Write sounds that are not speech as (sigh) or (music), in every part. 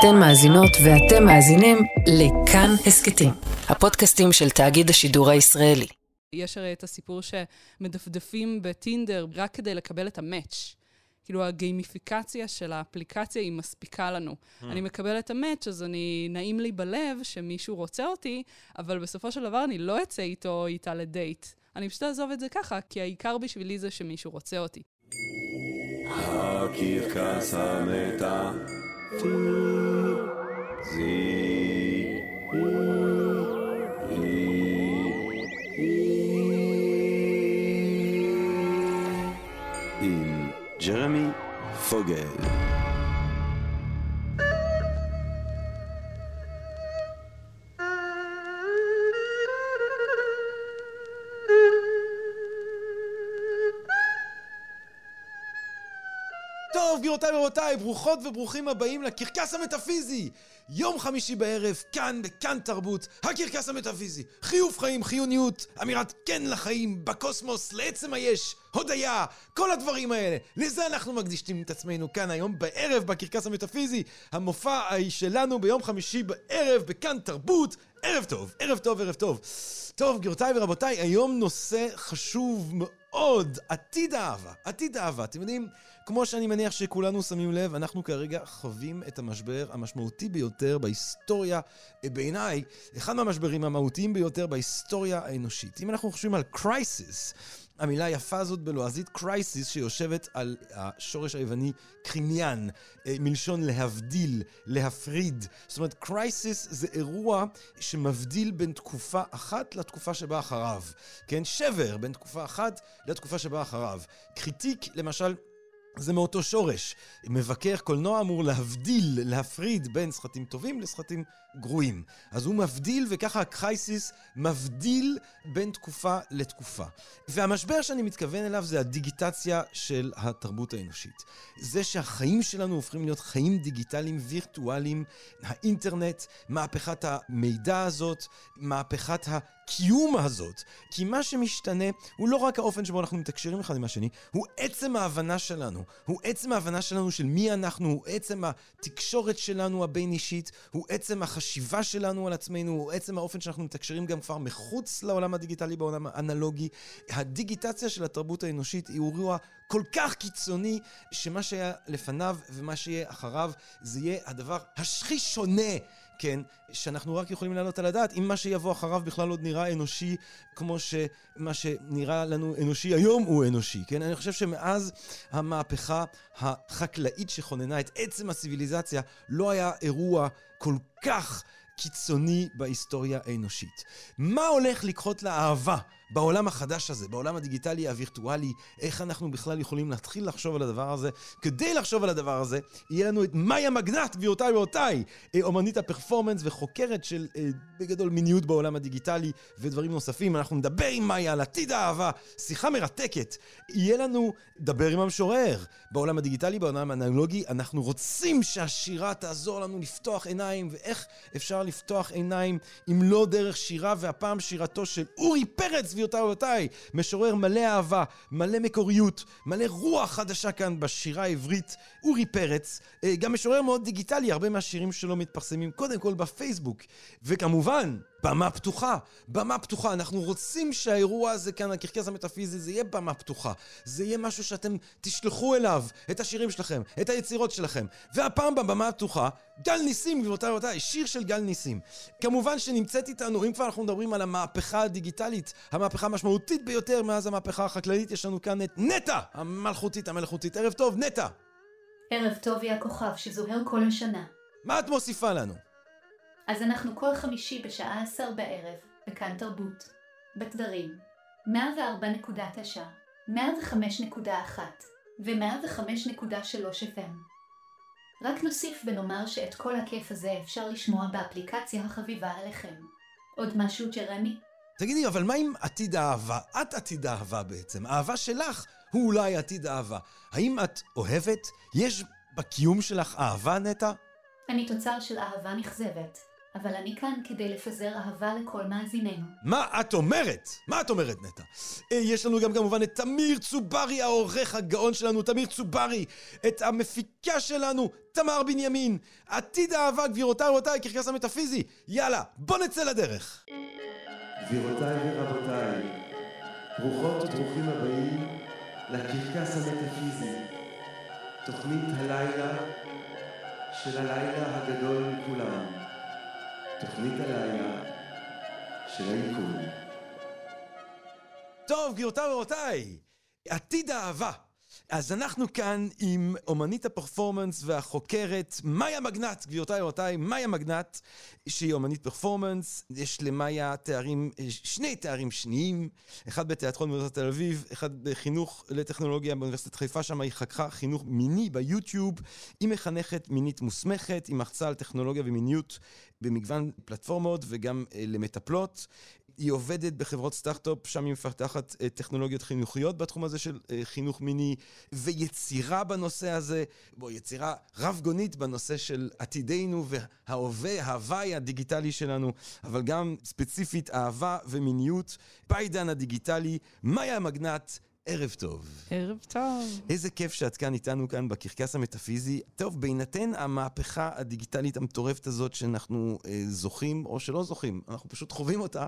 אתן מאזינות ואתם מאזינים לכאן הסכתים, הפודקאסטים של תאגיד השידור הישראלי. יש הרי את הסיפור שמדפדפים בטינדר רק כדי לקבל את המאץ'. כאילו הגיימיפיקציה של האפליקציה היא מספיקה לנו. Mm. אני מקבל את המאץ', אז אני, נעים לי בלב שמישהו רוצה אותי, אבל בסופו של דבר אני לא אצא איתו או איתה לדייט. אני פשוט אעזוב את זה ככה, כי העיקר בשבילי זה שמישהו רוצה אותי. הקרקס המתה עם ג'רמי גבירותיי ורבותיי, ברוכות וברוכים הבאים לקרקס המטאפיזי! יום חמישי בערב, כאן בכאן תרבות, הקרקס המטאפיזי. חיוב חיים, חיוניות, אמירת כן לחיים, בקוסמוס, לעצם היש, הודיה, כל הדברים האלה. לזה אנחנו מקדישים את עצמנו כאן היום בערב בקרקס המטאפיזי. המופע שלנו ביום חמישי בערב בכאן תרבות. ערב טוב, ערב טוב, ערב טוב. טוב, גבירותיי ורבותיי, היום נושא חשוב מאוד, עתיד האהבה. עתיד האהבה, אתם יודעים... כמו שאני מניח שכולנו שמים לב, אנחנו כרגע חווים את המשבר המשמעותי ביותר בהיסטוריה, בעיניי, אחד מהמשברים המהותיים ביותר בהיסטוריה האנושית. אם אנחנו חושבים על crisis, המילה היפה הזאת בלועזית crisis, שיושבת על השורש היווני κρίνειν, מלשון להבדיל, להפריד. זאת אומרת, crisis זה אירוע שמבדיל בין תקופה אחת לתקופה שבאה אחריו. כן? שבר בין תקופה אחת לתקופה שבאה אחריו. critic, למשל, זה מאותו שורש. מבקר קולנוע אמור להבדיל, להפריד בין סרטים טובים לסרטים גרועים. אז הוא מבדיל, וככה ה crisis מבדיל בין תקופה לתקופה. והמשבר שאני מתכוון אליו זה הדיגיטציה של התרבות האנושית. זה שהחיים שלנו הופכים להיות חיים דיגיטליים וירטואליים, האינטרנט, מהפכת המידע הזאת, מהפכת ה... הקיום הזאת. כי מה שמשתנה הוא לא רק האופן שבו אנחנו מתקשרים אחד עם השני, הוא עצם ההבנה שלנו. הוא עצם ההבנה שלנו של מי אנחנו, הוא עצם התקשורת שלנו הבין אישית, הוא עצם החשיבה שלנו על עצמנו, הוא עצם האופן שאנחנו מתקשרים גם כבר מחוץ לעולם הדיגיטלי, בעולם האנלוגי. הדיגיטציה של התרבות האנושית היא אירוע כל כך קיצוני, שמה שהיה לפניו ומה שיהיה אחריו, זה יהיה הדבר הכי שונה כן, שאנחנו רק יכולים להעלות על הדעת, אם מה שיבוא אחריו בכלל עוד נראה אנושי, כמו שמה שנראה לנו אנושי היום הוא אנושי, כן? אני חושב שמאז המהפכה החקלאית שכוננה את עצם הציוויליזציה, לא היה אירוע כל כך קיצוני בהיסטוריה האנושית. מה הולך לקחות לאהבה בעולם החדש הזה, בעולם הדיגיטלי הווירטואלי, איך אנחנו בכלל יכולים להתחיל לחשוב על הדבר הזה? כדי לחשוב על הדבר הזה, יהיה לנו את מאיה מגנט, גבירותיי ואותיי, אה, אומנית הפרפורמנס וחוקרת של, אה, בגדול, מיניות בעולם הדיגיטלי ודברים נוספים. אנחנו נדבר עם מאיה על עתיד האהבה, שיחה מרתקת. יהיה לנו דבר עם המשורר. בעולם הדיגיטלי, בעולם האנלוגי, אנחנו רוצים שהשירה תעזור לנו לפתוח עיניים, ואיך אפשר לפתוח עיניים אם לא דרך שירה, והפעם שירתו של אורי פרץ, גבירותיי ורבותיי, משורר מלא אהבה, מלא מקוריות, מלא רוח חדשה כאן בשירה העברית, אורי פרץ, אה, גם משורר מאוד דיגיטלי, הרבה מהשירים שלו מתפרסמים קודם כל בפייסבוק, וכמובן, במה פתוחה, במה פתוחה. אנחנו רוצים שהאירוע הזה כאן, הקרקס המטאפיזי, זה יהיה במה פתוחה. זה יהיה משהו שאתם תשלחו אליו את השירים שלכם, את היצירות שלכם. והפעם בבמה הפתוחה, גל ניסים, גבירותיי ורבותיי, שיר של גל ניסים. כמובן שנמצאת איתנו, אם כבר אנחנו מדברים על המהפכה הדיגיטלית, המהפכה המשמעותית ביותר מאז המהפכה החקלאית, יש לנו כאן את נטע, המלכותית, המלכותית. ערב טוב, נטע. ערב טוב, יא כוכב, שזוהר כל השנה. מה את מוסיפה לנו? אז אנחנו כל חמישי בשעה עשר בערב, בכאן תרבות, בתדרים 104.9, 105.1 ו-105.3 FM. רק נוסיף ונאמר שאת כל הכיף הזה אפשר לשמוע באפליקציה החביבה עליכם. עוד משהו, ג'רמי? תגידי, אבל מה עם עתיד האהבה? את עתיד האהבה בעצם. האהבה שלך הוא אולי עתיד האהבה. האם את אוהבת? יש בקיום שלך אהבה, נטע? אני תוצר של אהבה נכזבת. אבל אני כאן כדי לפזר אהבה לכל מאזיננו. מה את אומרת? מה את אומרת, נטע? אה, יש לנו גם כמובן את תמיר צוברי, העורך הגאון שלנו, תמיר צוברי, את המפיקה שלנו, תמר בנימין, עתיד האהבה, גבירותיי ורבותיי, קרקס המטאפיזי. יאללה, בוא נצא לדרך. גבירותיי ורבותיי, ברוכות וברוכים הבאים לקרקס המטאפיזי, תוכנית הלילה של הלילה הגדול מכולם, תוכנית הלילה של היקום. טוב, גבירותיי ורבותיי, עתיד האהבה. אז אנחנו כאן עם אומנית הפרפורמנס והחוקרת מאיה מגנט, גבירותיי ורבותיי, מאיה מגנט, שהיא אומנית פרפורמנס, יש למאיה תארים, שני תארים שניים, אחד בתיאטרון באוניברסיטת תל אביב, אחד בחינוך לטכנולוגיה באוניברסיטת חיפה, שם היא חקרה חינוך מיני ביוטיוב, היא מחנכת מינית מוסמכת, היא מחצה על טכנולוגיה ומיניות במגוון פלטפורמות וגם אה, למטפלות. היא עובדת בחברות סטארט-אפ, שם היא מפתחת אה, טכנולוגיות חינוכיות בתחום הזה של אה, חינוך מיני, ויצירה בנושא הזה, בו יצירה רב-גונית בנושא של עתידנו וההווה, ההוואי הדיגיטלי שלנו, אבל גם ספציפית אהבה ומיניות בעידן הדיגיטלי. מאיה מגנט, ערב טוב. ערב טוב. איזה כיף שאת כאן איתנו כאן בקרקס המטאפיזי. טוב, בהינתן המהפכה הדיגיטלית המטורפת הזאת שאנחנו אה, זוכים, או שלא זוכים, אנחנו פשוט חווים אותה,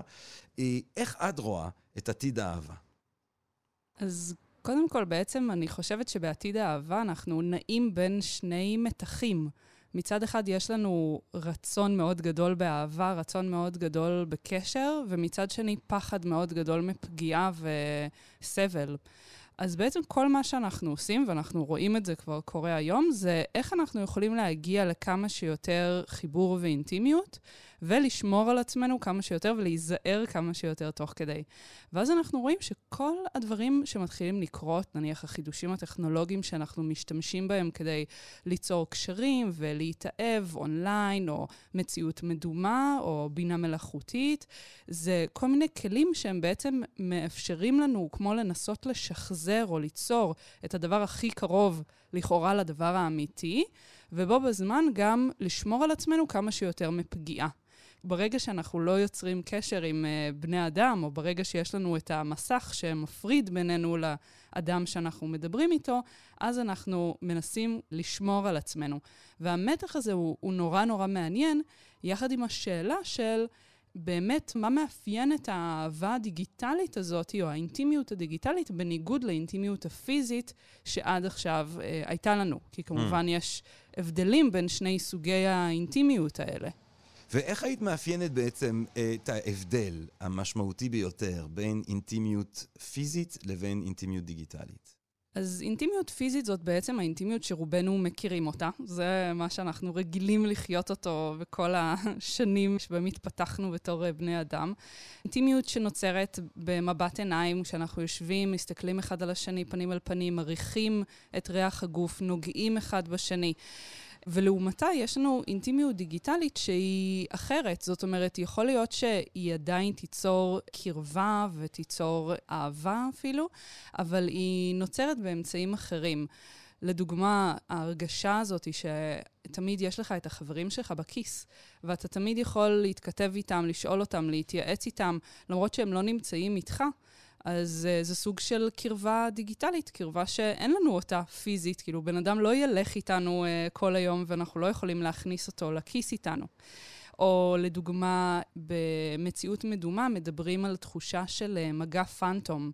אה, איך את רואה את עתיד האהבה? אז קודם כל, בעצם אני חושבת שבעתיד האהבה אנחנו נעים בין שני מתחים. מצד אחד יש לנו רצון מאוד גדול באהבה, רצון מאוד גדול בקשר, ומצד שני פחד מאוד גדול מפגיעה וסבל. אז בעצם כל מה שאנחנו עושים, ואנחנו רואים את זה כבר קורה היום, זה איך אנחנו יכולים להגיע לכמה שיותר חיבור ואינטימיות, ולשמור על עצמנו כמה שיותר ולהיזהר כמה שיותר תוך כדי. ואז אנחנו רואים שכל הדברים שמתחילים לקרות, נניח החידושים הטכנולוגיים שאנחנו משתמשים בהם כדי ליצור קשרים ולהתאהב אונליין, או מציאות מדומה, או בינה מלאכותית, זה כל מיני כלים שהם בעצם מאפשרים לנו, כמו לנסות לשחזר או ליצור את הדבר הכי קרוב לכאורה לדבר האמיתי, ובו בזמן גם לשמור על עצמנו כמה שיותר מפגיעה. ברגע שאנחנו לא יוצרים קשר עם uh, בני אדם, או ברגע שיש לנו את המסך שמפריד בינינו לאדם שאנחנו מדברים איתו, אז אנחנו מנסים לשמור על עצמנו. והמתח הזה הוא, הוא נורא נורא מעניין, יחד עם השאלה של באמת מה מאפיין את האהבה הדיגיטלית הזאת, או האינטימיות הדיגיטלית, בניגוד לאינטימיות הפיזית שעד עכשיו uh, הייתה לנו. כי כמובן mm. יש הבדלים בין שני סוגי האינטימיות האלה. ואיך היית מאפיינת בעצם את ההבדל המשמעותי ביותר בין אינטימיות פיזית לבין אינטימיות דיגיטלית? אז אינטימיות פיזית זאת בעצם האינטימיות שרובנו מכירים אותה. זה מה שאנחנו רגילים לחיות אותו בכל השנים שבהם התפתחנו בתור בני אדם. אינטימיות שנוצרת במבט עיניים, כשאנחנו יושבים, מסתכלים אחד על השני, פנים על פנים, מריחים את ריח הגוף, נוגעים אחד בשני. ולעומתה יש לנו אינטימיות דיגיטלית שהיא אחרת. זאת אומרת, יכול להיות שהיא עדיין תיצור קרבה ותיצור אהבה אפילו, אבל היא נוצרת באמצעים אחרים. לדוגמה, ההרגשה הזאת היא שתמיד יש לך את החברים שלך בכיס, ואתה תמיד יכול להתכתב איתם, לשאול אותם, להתייעץ איתם, למרות שהם לא נמצאים איתך. אז uh, זה סוג של קרבה דיגיטלית, קרבה שאין לנו אותה פיזית. כאילו, בן אדם לא ילך איתנו uh, כל היום ואנחנו לא יכולים להכניס אותו לכיס איתנו. או לדוגמה, במציאות מדומה מדברים על תחושה של uh, מגע פאנטום.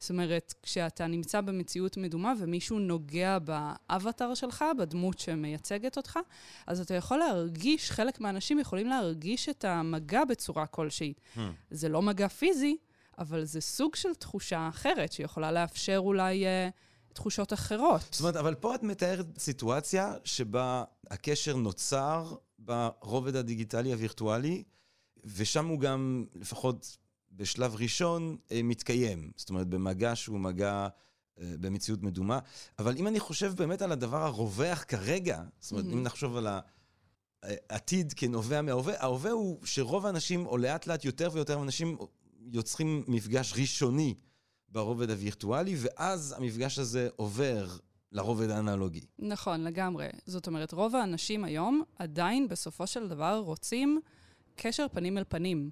זאת אומרת, כשאתה נמצא במציאות מדומה ומישהו נוגע באבטר שלך, בדמות שמייצגת אותך, אז אתה יכול להרגיש, חלק מהאנשים יכולים להרגיש את המגע בצורה כלשהי. Hmm. זה לא מגע פיזי, אבל זה סוג של תחושה אחרת, שיכולה לאפשר אולי אה, תחושות אחרות. זאת אומרת, אבל פה את מתארת סיטואציה שבה הקשר נוצר ברובד הדיגיטלי הווירטואלי, ושם הוא גם, לפחות בשלב ראשון, אה, מתקיים. זאת אומרת, במגע שהוא מגע... אה, במציאות מדומה. אבל אם אני חושב באמת על הדבר הרווח כרגע, זאת אומרת, mm-hmm. אם נחשוב על העתיד כנובע מההווה, ההווה הוא שרוב האנשים, או לאט לאט יותר ויותר אנשים יוצרים מפגש ראשוני ברובד הווירטואלי, ואז המפגש הזה עובר לרובד האנלוגי. נכון, לגמרי. זאת אומרת, רוב האנשים היום עדיין בסופו של דבר רוצים קשר פנים אל פנים.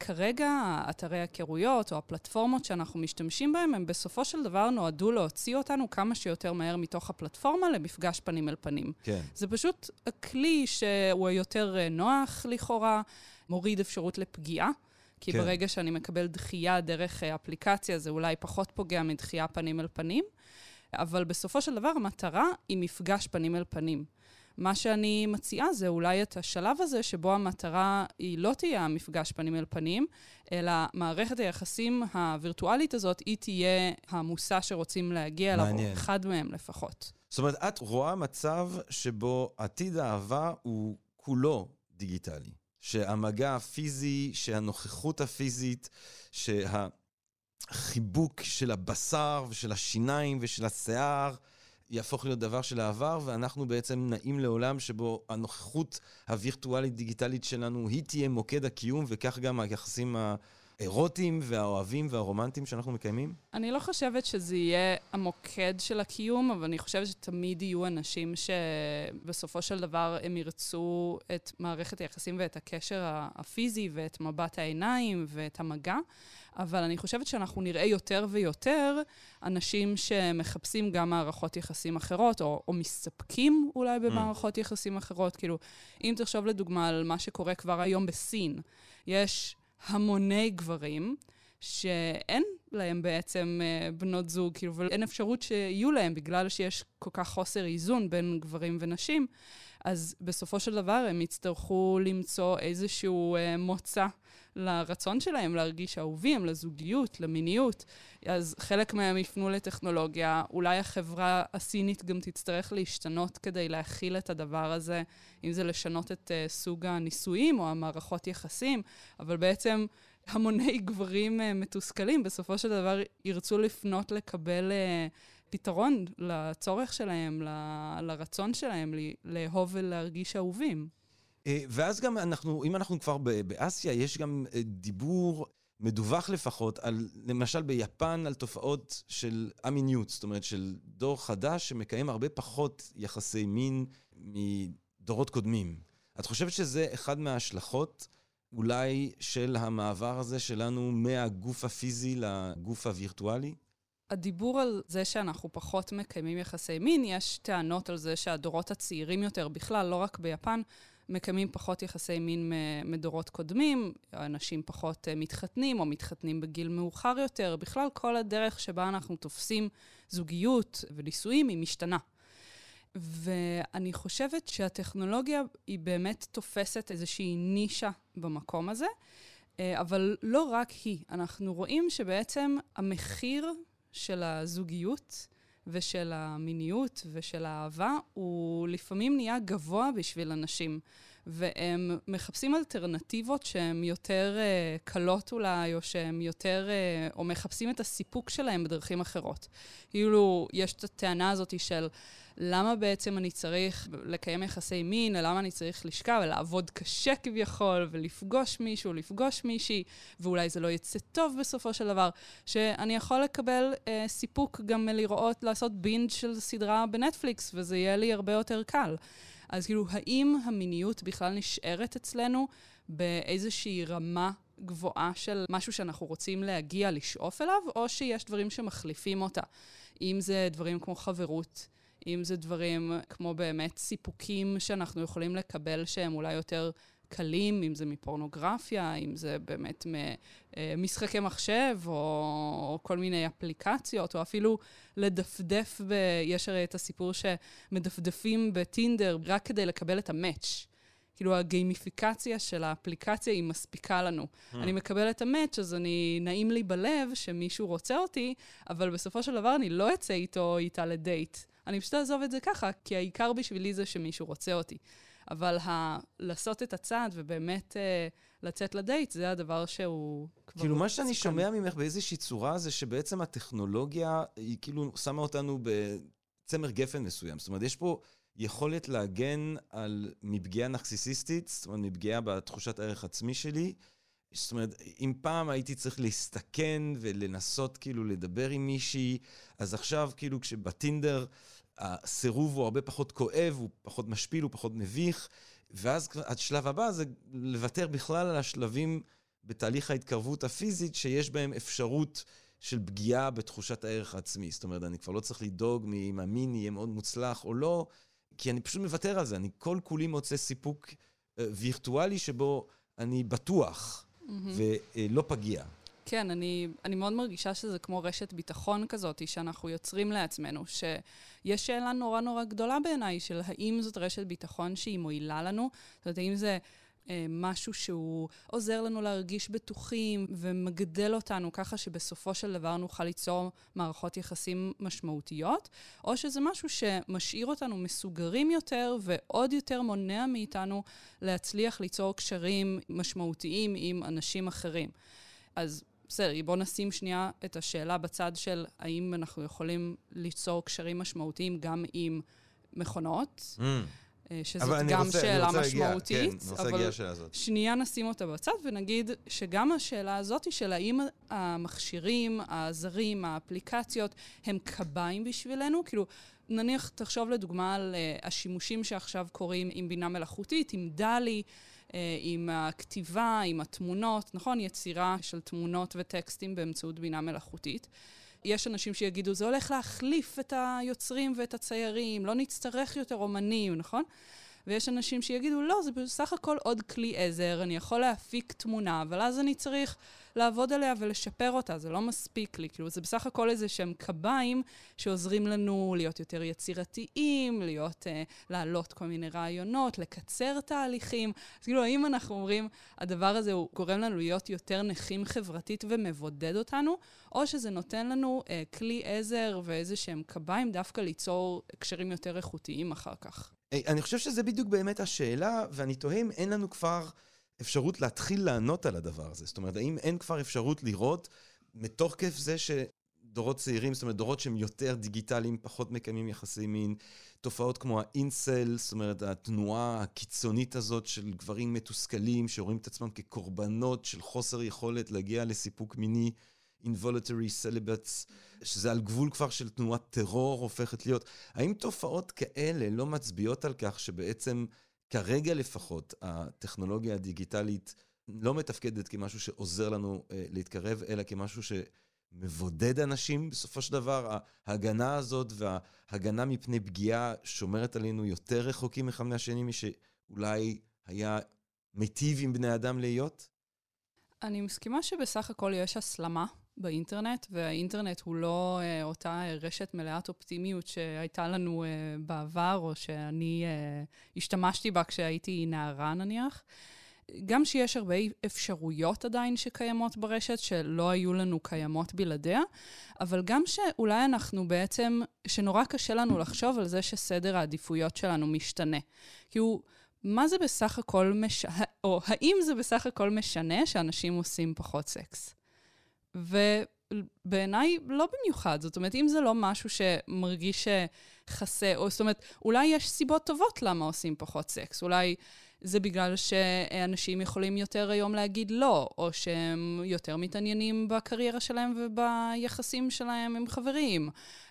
כרגע אתרי היכרויות או הפלטפורמות שאנחנו משתמשים בהם, הם בסופו של דבר נועדו להוציא אותנו כמה שיותר מהר מתוך הפלטפורמה למפגש פנים אל פנים. כן. זה פשוט כלי שהוא יותר אה, נוח לכאורה, מוריד אפשרות לפגיעה. כי כן. ברגע שאני מקבל דחייה דרך אה, אפליקציה, זה אולי פחות פוגע מדחייה פנים אל פנים, אבל בסופו של דבר המטרה היא מפגש פנים אל פנים. מה שאני מציעה זה אולי את השלב הזה שבו המטרה היא לא תהיה המפגש פנים אל פנים, אלא מערכת היחסים הווירטואלית הזאת, היא תהיה המושא שרוצים להגיע אליו, או. אחד מהם לפחות. זאת אומרת, את רואה מצב שבו עתיד האהבה הוא כולו דיגיטלי. שהמגע הפיזי, שהנוכחות הפיזית, שהחיבוק של הבשר ושל השיניים ושל השיער יהפוך להיות דבר של העבר, ואנחנו בעצם נעים לעולם שבו הנוכחות הווירטואלית-דיגיטלית שלנו היא תהיה מוקד הקיום, וכך גם היחסים האירוטיים והאוהבים והרומנטיים שאנחנו מקיימים? אני לא חושבת שזה יהיה המוקד של הקיום, אבל אני חושבת שתמיד יהיו אנשים שבסופו של דבר הם ירצו את מערכת היחסים ואת הקשר הפיזי ואת מבט העיניים ואת המגע. אבל אני חושבת שאנחנו נראה יותר ויותר אנשים שמחפשים גם מערכות יחסים אחרות, או, או מסתפקים אולי במערכות יחסים אחרות. כאילו, אם תחשוב לדוגמה על מה שקורה כבר היום בסין, יש המוני גברים שאין להם בעצם אה, בנות זוג, כאילו, ואין אפשרות שיהיו להם בגלל שיש כל כך חוסר איזון בין גברים ונשים. אז בסופו של דבר הם יצטרכו למצוא איזשהו אה, מוצא לרצון שלהם להרגיש אהובים, לזוגיות, למיניות. אז חלק מהם יפנו לטכנולוגיה, אולי החברה הסינית גם תצטרך להשתנות כדי להכיל את הדבר הזה, אם זה לשנות את uh, סוג הנישואים או המערכות יחסים, אבל בעצם המוני גברים uh, מתוסכלים בסופו של דבר ירצו לפנות לקבל uh, פתרון לצורך שלהם, ל- לרצון שלהם, ל- לאהוב ולהרגיש אהובים. אה, ואז גם אנחנו, אם אנחנו כבר באסיה, יש גם אה, דיבור מדווח לפחות, על, למשל ביפן, על תופעות של א-מיניות, זאת אומרת של דור חדש שמקיים הרבה פחות יחסי מין מדורות קודמים. את חושבת שזה אחד מההשלכות אולי של המעבר הזה שלנו מהגוף הפיזי לגוף הווירטואלי? הדיבור על זה שאנחנו פחות מקיימים יחסי מין, יש טענות על זה שהדורות הצעירים יותר, בכלל, לא רק ביפן, מקיימים פחות יחסי מין מדורות קודמים, אנשים פחות מתחתנים או מתחתנים בגיל מאוחר יותר, בכלל כל הדרך שבה אנחנו תופסים זוגיות ונישואים היא משתנה. ואני חושבת שהטכנולוגיה היא באמת תופסת איזושהי נישה במקום הזה, אבל לא רק היא. אנחנו רואים שבעצם המחיר של הזוגיות ושל המיניות ושל האהבה, הוא לפעמים נהיה גבוה בשביל אנשים. והם מחפשים אלטרנטיבות שהן יותר uh, קלות אולי, או שהן יותר, uh, או מחפשים את הסיפוק שלהם בדרכים אחרות. כאילו, יש את הטענה הזאת של למה בעצם אני צריך לקיים יחסי מין, למה אני צריך לשכב ולעבוד קשה כביכול, ולפגוש מישהו, לפגוש מישהי, ואולי זה לא יצא טוב בסופו של דבר, שאני יכול לקבל uh, סיפוק גם מלראות, לעשות בינג' של סדרה בנטפליקס, וזה יהיה לי הרבה יותר קל. אז כאילו, האם המיניות בכלל נשארת אצלנו באיזושהי רמה גבוהה של משהו שאנחנו רוצים להגיע, לשאוף אליו, או שיש דברים שמחליפים אותה? אם זה דברים כמו חברות, אם זה דברים כמו באמת סיפוקים שאנחנו יכולים לקבל שהם אולי יותר קלים, אם זה מפורנוגרפיה, אם זה באמת ממשחקי מחשב, או, או כל מיני אפליקציות, או אפילו לדפדף, ב... יש הרי את הסיפור שמדפדפים בטינדר רק כדי לקבל את המאץ'. כאילו הגיימיפיקציה של האפליקציה היא מספיקה לנו. Hmm. אני מקבל את המאץ', אז אני, נעים לי בלב שמישהו רוצה אותי, אבל בסופו של דבר אני לא אצא איתו או איתה לדייט. אני פשוט אעזוב את זה ככה, כי העיקר בשבילי זה שמישהו רוצה אותי. אבל ה- לעשות את הצעד ובאמת uh, לצאת לדייט, זה הדבר שהוא כבר... כאילו, מה שאני שומע ממך באיזושהי צורה זה שבעצם הטכנולוגיה, היא כאילו שמה אותנו בצמר גפן מסוים. זאת אומרת, יש פה יכולת להגן על מפגיעה נרקסיסיסטית, זאת אומרת, מפגיעה בתחושת הערך עצמי שלי. זאת אומרת, אם פעם הייתי צריך להסתכן ולנסות כאילו לדבר עם מישהי, אז עכשיו כאילו כשבטינדר הסירוב הוא הרבה פחות כואב, הוא פחות משפיל, הוא פחות מביך. ואז השלב הבא זה לוותר בכלל על השלבים בתהליך ההתקרבות הפיזית, שיש בהם אפשרות של פגיעה בתחושת הערך העצמי. זאת אומרת, אני כבר לא צריך לדאוג אם המין יהיה מאוד מוצלח או לא, כי אני פשוט מוותר על זה. אני כל כולי מוצא סיפוק אה, וירטואלי שבו אני בטוח mm-hmm. ולא פגיע. כן, אני, אני מאוד מרגישה שזה כמו רשת ביטחון כזאת שאנחנו יוצרים לעצמנו, שיש שאלה נורא נורא גדולה בעיניי של האם זאת רשת ביטחון שהיא מועילה לנו, זאת אומרת, האם זה אה, משהו שהוא עוזר לנו להרגיש בטוחים ומגדל אותנו ככה שבסופו של דבר נוכל ליצור מערכות יחסים משמעותיות, או שזה משהו שמשאיר אותנו מסוגרים יותר ועוד יותר מונע מאיתנו להצליח ליצור קשרים משמעותיים עם אנשים אחרים. אז בסדר, בואו נשים שנייה את השאלה בצד של האם אנחנו יכולים ליצור קשרים משמעותיים גם עם מכונות. Mm. אה, שזאת גם רוצה, שאלה משמעותית. להגיע, כן, אבל. שנייה נשים אותה בצד ונגיד שגם השאלה הזאת היא של האם המכשירים, הזרים, האפליקציות, הם קביים בשבילנו? כאילו, נניח, תחשוב לדוגמה על uh, השימושים שעכשיו קורים עם בינה מלאכותית, עם דלי, עם הכתיבה, עם התמונות, נכון? יצירה של תמונות וטקסטים באמצעות בינה מלאכותית. יש אנשים שיגידו, זה הולך להחליף את היוצרים ואת הציירים, לא נצטרך יותר אומנים, נכון? ויש אנשים שיגידו, לא, זה בסך הכל עוד כלי עזר, אני יכול להפיק תמונה, אבל אז אני צריך לעבוד עליה ולשפר אותה, זה לא מספיק לי. כאילו, זה בסך הכל איזה שהם קביים שעוזרים לנו להיות יותר יצירתיים, להיות, uh, להעלות כל מיני רעיונות, לקצר תהליכים. אז כאילו, האם אנחנו אומרים, הדבר הזה הוא גורם לנו להיות יותר נכים חברתית ומבודד אותנו, או שזה נותן לנו uh, כלי עזר ואיזה שהם קביים דווקא ליצור קשרים יותר איכותיים אחר כך? אני חושב שזה בדיוק באמת השאלה, ואני תוהה אם אין לנו כבר אפשרות להתחיל לענות על הדבר הזה. זאת אומרת, האם אין כבר אפשרות לראות, מתוך כיף זה שדורות צעירים, זאת אומרת, דורות שהם יותר דיגיטליים, פחות מקיימים יחסי מין, תופעות כמו האינסל, זאת אומרת, התנועה הקיצונית הזאת של גברים מתוסכלים, שרואים את עצמם כקורבנות של חוסר יכולת להגיע לסיפוק מיני. Involuntary celibates, שזה על גבול כבר של תנועת טרור הופכת להיות. האם תופעות כאלה לא מצביעות על כך שבעצם כרגע לפחות הטכנולוגיה הדיגיטלית לא מתפקדת כמשהו שעוזר לנו אה, להתקרב, אלא כמשהו שמבודד אנשים? בסופו של דבר, ההגנה הזאת וההגנה מפני פגיעה שומרת עלינו יותר רחוקים אחד מהשני משאולי היה מיטיב עם בני אדם להיות? אני מסכימה שבסך הכל יש הסלמה באינטרנט, והאינטרנט הוא לא אה, אותה רשת מלאת אופטימיות שהייתה לנו אה, בעבר, או שאני אה, השתמשתי בה כשהייתי נערה נניח. גם שיש הרבה אפשרויות עדיין שקיימות ברשת, שלא היו לנו קיימות בלעדיה, אבל גם שאולי אנחנו בעצם, שנורא קשה לנו לחשוב על זה שסדר העדיפויות שלנו משתנה. כי הוא, מה זה בסך הכל משנה, או האם זה בסך הכל משנה שאנשים עושים פחות סקס? ובעיניי לא במיוחד. זאת אומרת, אם זה לא משהו שמרגיש חסה, או זאת אומרת, אולי יש סיבות טובות למה עושים פחות סקס. אולי זה בגלל שאנשים יכולים יותר היום להגיד לא, או שהם יותר מתעניינים בקריירה שלהם וביחסים שלהם עם חברים.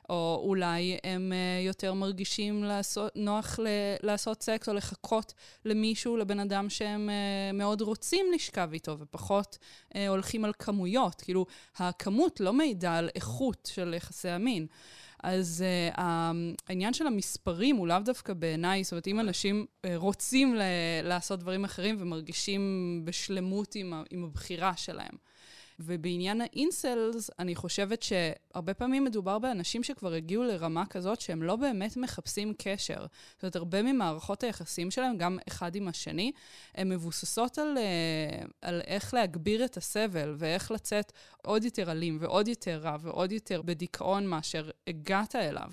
או אולי הם uh, יותר מרגישים לעשות, נוח ל, לעשות סקס או לחכות למישהו, לבן אדם שהם uh, מאוד רוצים לשכב איתו, ופחות uh, הולכים על כמויות. כאילו, הכמות לא מעידה על איכות של יחסי המין. אז uh, העניין של המספרים הוא לאו דווקא בעיניי, זאת אומרת, אם אנשים uh, רוצים ל- לעשות דברים אחרים ומרגישים בשלמות עם, עם הבחירה שלהם. ובעניין האינסלס, אני חושבת שהרבה פעמים מדובר באנשים שכבר הגיעו לרמה כזאת שהם לא באמת מחפשים קשר. זאת אומרת, הרבה ממערכות היחסים שלהם, גם אחד עם השני, הן מבוססות על, אה, על איך להגביר את הסבל ואיך לצאת עוד יותר אלים ועוד יותר רע ועוד יותר בדיכאון מאשר הגעת אליו.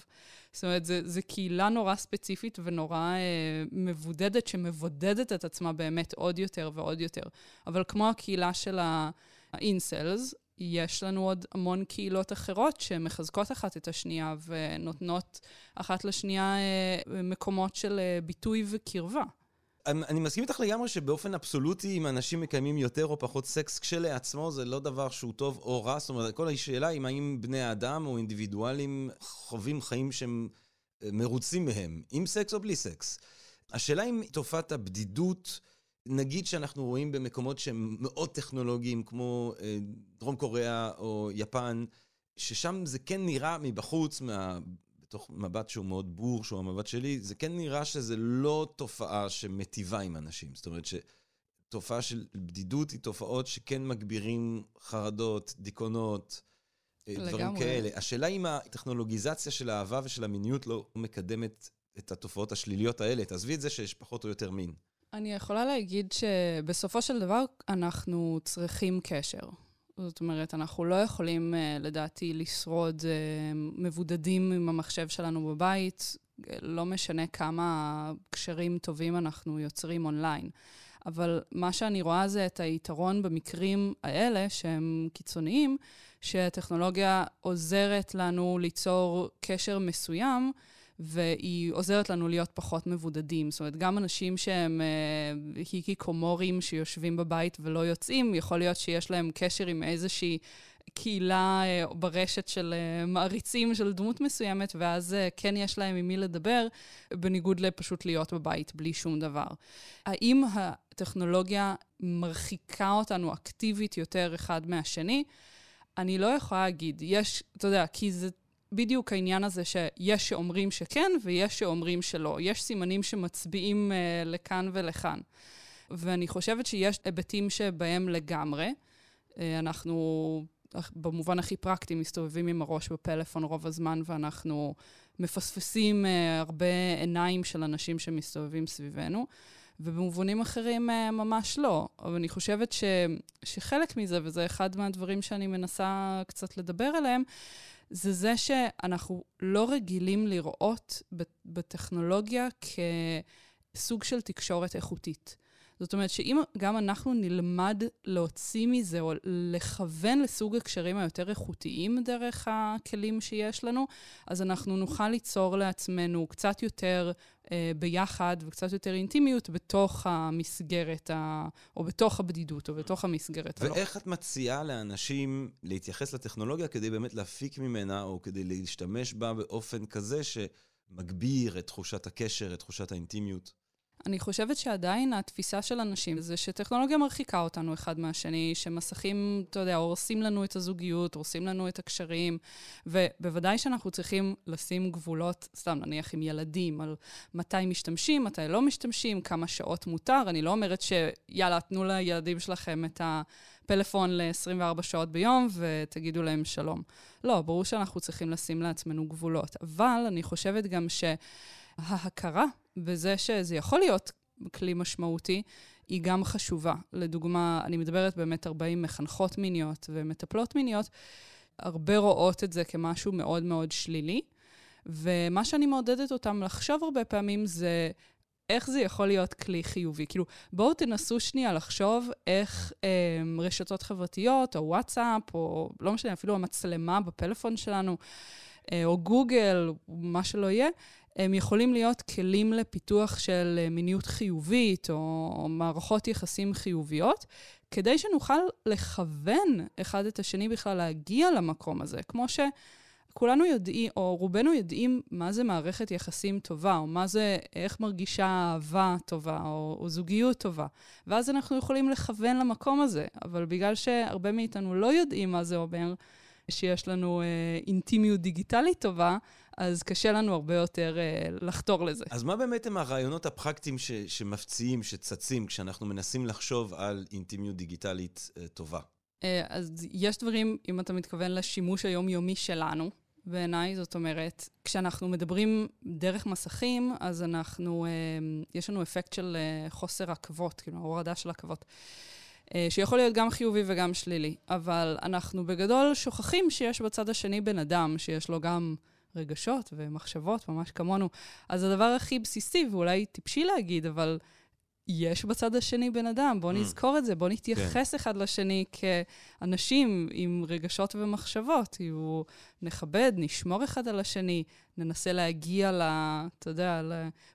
זאת אומרת, זו קהילה נורא ספציפית ונורא אה, מבודדת, שמבודדת את עצמה באמת עוד יותר ועוד יותר. אבל כמו הקהילה של ה... האינסלס, יש לנו עוד המון קהילות אחרות שמחזקות אחת את השנייה ונותנות אחת לשנייה אה, מקומות של אה, ביטוי וקרבה. אני מסכים איתך לגמרי שבאופן אבסולוטי, אם אנשים מקיימים יותר או פחות סקס כשלעצמו, זה לא דבר שהוא טוב או רע. זאת אומרת, כל השאלה היא האם בני האדם או אינדיבידואלים חווים חיים שהם אה, מרוצים מהם, עם סקס או בלי סקס. השאלה אם תופעת הבדידות, נגיד שאנחנו רואים במקומות שהם מאוד טכנולוגיים, כמו אה, דרום קוריאה או יפן, ששם זה כן נראה מבחוץ, מה... בתוך מבט שהוא מאוד בור, שהוא המבט שלי, זה כן נראה שזה לא תופעה שמטיבה עם אנשים. זאת אומרת שתופעה של בדידות היא תופעות שכן מגבירים חרדות, דיכאונות, אה, דברים. כאלה. השאלה אם הטכנולוגיזציה של האהבה ושל המיניות לא מקדמת את התופעות השליליות האלה. תעזבי את זה שיש פחות או יותר מין. אני יכולה להגיד שבסופו של דבר אנחנו צריכים קשר. זאת אומרת, אנחנו לא יכולים, אה, לדעתי, לשרוד אה, מבודדים עם המחשב שלנו בבית, אה, לא משנה כמה קשרים טובים אנחנו יוצרים אונליין. אבל מה שאני רואה זה את היתרון במקרים האלה, שהם קיצוניים, שהטכנולוגיה עוזרת לנו ליצור קשר מסוים, והיא עוזרת לנו להיות פחות מבודדים. זאת אומרת, גם אנשים שהם אה, היקיקומורים שיושבים בבית ולא יוצאים, יכול להיות שיש להם קשר עם איזושהי קהילה אה, ברשת של אה, מעריצים של דמות מסוימת, ואז אה, כן יש להם עם מי לדבר, בניגוד לפשוט להיות בבית בלי שום דבר. האם הטכנולוגיה מרחיקה אותנו אקטיבית יותר אחד מהשני? אני לא יכולה להגיד. יש, אתה יודע, כי זה בדיוק העניין הזה שיש שאומרים שכן ויש שאומרים שלא. יש סימנים שמצביעים uh, לכאן ולכאן. ואני חושבת שיש היבטים שבהם לגמרי. Uh, אנחנו, במובן הכי פרקטי, מסתובבים עם הראש בפלאפון רוב הזמן, ואנחנו מפספסים uh, הרבה עיניים של אנשים שמסתובבים סביבנו. ובמובנים אחרים ממש לא. אבל אני חושבת ש, שחלק מזה, וזה אחד מהדברים שאני מנסה קצת לדבר עליהם, זה זה שאנחנו לא רגילים לראות בטכנולוגיה כסוג של תקשורת איכותית. זאת אומרת שאם גם אנחנו נלמד להוציא מזה או לכוון לסוג הקשרים היותר איכותיים דרך הכלים שיש לנו, אז אנחנו נוכל ליצור לעצמנו קצת יותר אה, ביחד וקצת יותר אינטימיות בתוך המסגרת, ה... או בתוך הבדידות, או בתוך המסגרת. ואיך את מציעה לאנשים להתייחס לטכנולוגיה כדי באמת להפיק ממנה, או כדי להשתמש בה באופן כזה שמגביר את תחושת הקשר, את תחושת האינטימיות? אני חושבת שעדיין התפיסה של אנשים זה שטכנולוגיה מרחיקה אותנו אחד מהשני, שמסכים, אתה יודע, הורסים לנו את הזוגיות, הורסים לנו את הקשרים, ובוודאי שאנחנו צריכים לשים גבולות, סתם נניח עם ילדים, על מתי משתמשים, מתי לא משתמשים, כמה שעות מותר. אני לא אומרת שיאללה, תנו לילדים שלכם את הפלאפון ל-24 שעות ביום ותגידו להם שלום. לא, ברור שאנחנו צריכים לשים לעצמנו גבולות, אבל אני חושבת גם ש... ההכרה בזה שזה יכול להיות כלי משמעותי, היא גם חשובה. לדוגמה, אני מדברת באמת הרבה עם מחנכות מיניות ומטפלות מיניות, הרבה רואות את זה כמשהו מאוד מאוד שלילי, ומה שאני מעודדת אותם לחשוב הרבה פעמים זה איך זה יכול להיות כלי חיובי. כאילו, בואו תנסו שנייה לחשוב איך אה, רשתות חברתיות, או וואטסאפ, או לא משנה, אפילו המצלמה בפלאפון שלנו, אה, או גוגל, מה שלא יהיה, הם יכולים להיות כלים לפיתוח של אה, מיניות חיובית או מערכות יחסים חיוביות, כדי שנוכל לכוון אחד את השני בכלל להגיע למקום הזה. כמו שכולנו יודעים, או רובנו יודעים מה זה מערכת יחסים טובה, או מה זה, איך מרגישה אהבה טובה, או, או זוגיות טובה. ואז אנחנו יכולים לכוון למקום הזה. אבל בגלל שהרבה מאיתנו לא יודעים מה זה אומר, שיש לנו אה, אינטימיות דיגיטלית טובה, אז קשה לנו הרבה יותר uh, לחתור לזה. אז מה באמת הם הרעיונות הפרקטיים ש- שמפציעים, שצצים, כשאנחנו מנסים לחשוב על אינטימיות דיגיטלית uh, טובה? Uh, אז יש דברים, אם אתה מתכוון לשימוש היומיומי שלנו, בעיניי, זאת אומרת, כשאנחנו מדברים דרך מסכים, אז אנחנו, uh, יש לנו אפקט של uh, חוסר עכבות, כאילו, הורדה של עכבות. Uh, שיכול להיות גם חיובי וגם שלילי, אבל אנחנו בגדול שוכחים שיש בצד השני בן אדם, שיש לו גם רגשות ומחשבות, ממש כמונו. אז הדבר הכי בסיסי, ואולי טיפשי להגיד, אבל יש בצד השני בן אדם, בואו mm. נזכור את זה, בואו נתייחס כן. אחד לשני כאנשים עם רגשות ומחשבות. כאילו, נכבד, נשמור אחד על השני, ננסה להגיע ל... אתה יודע,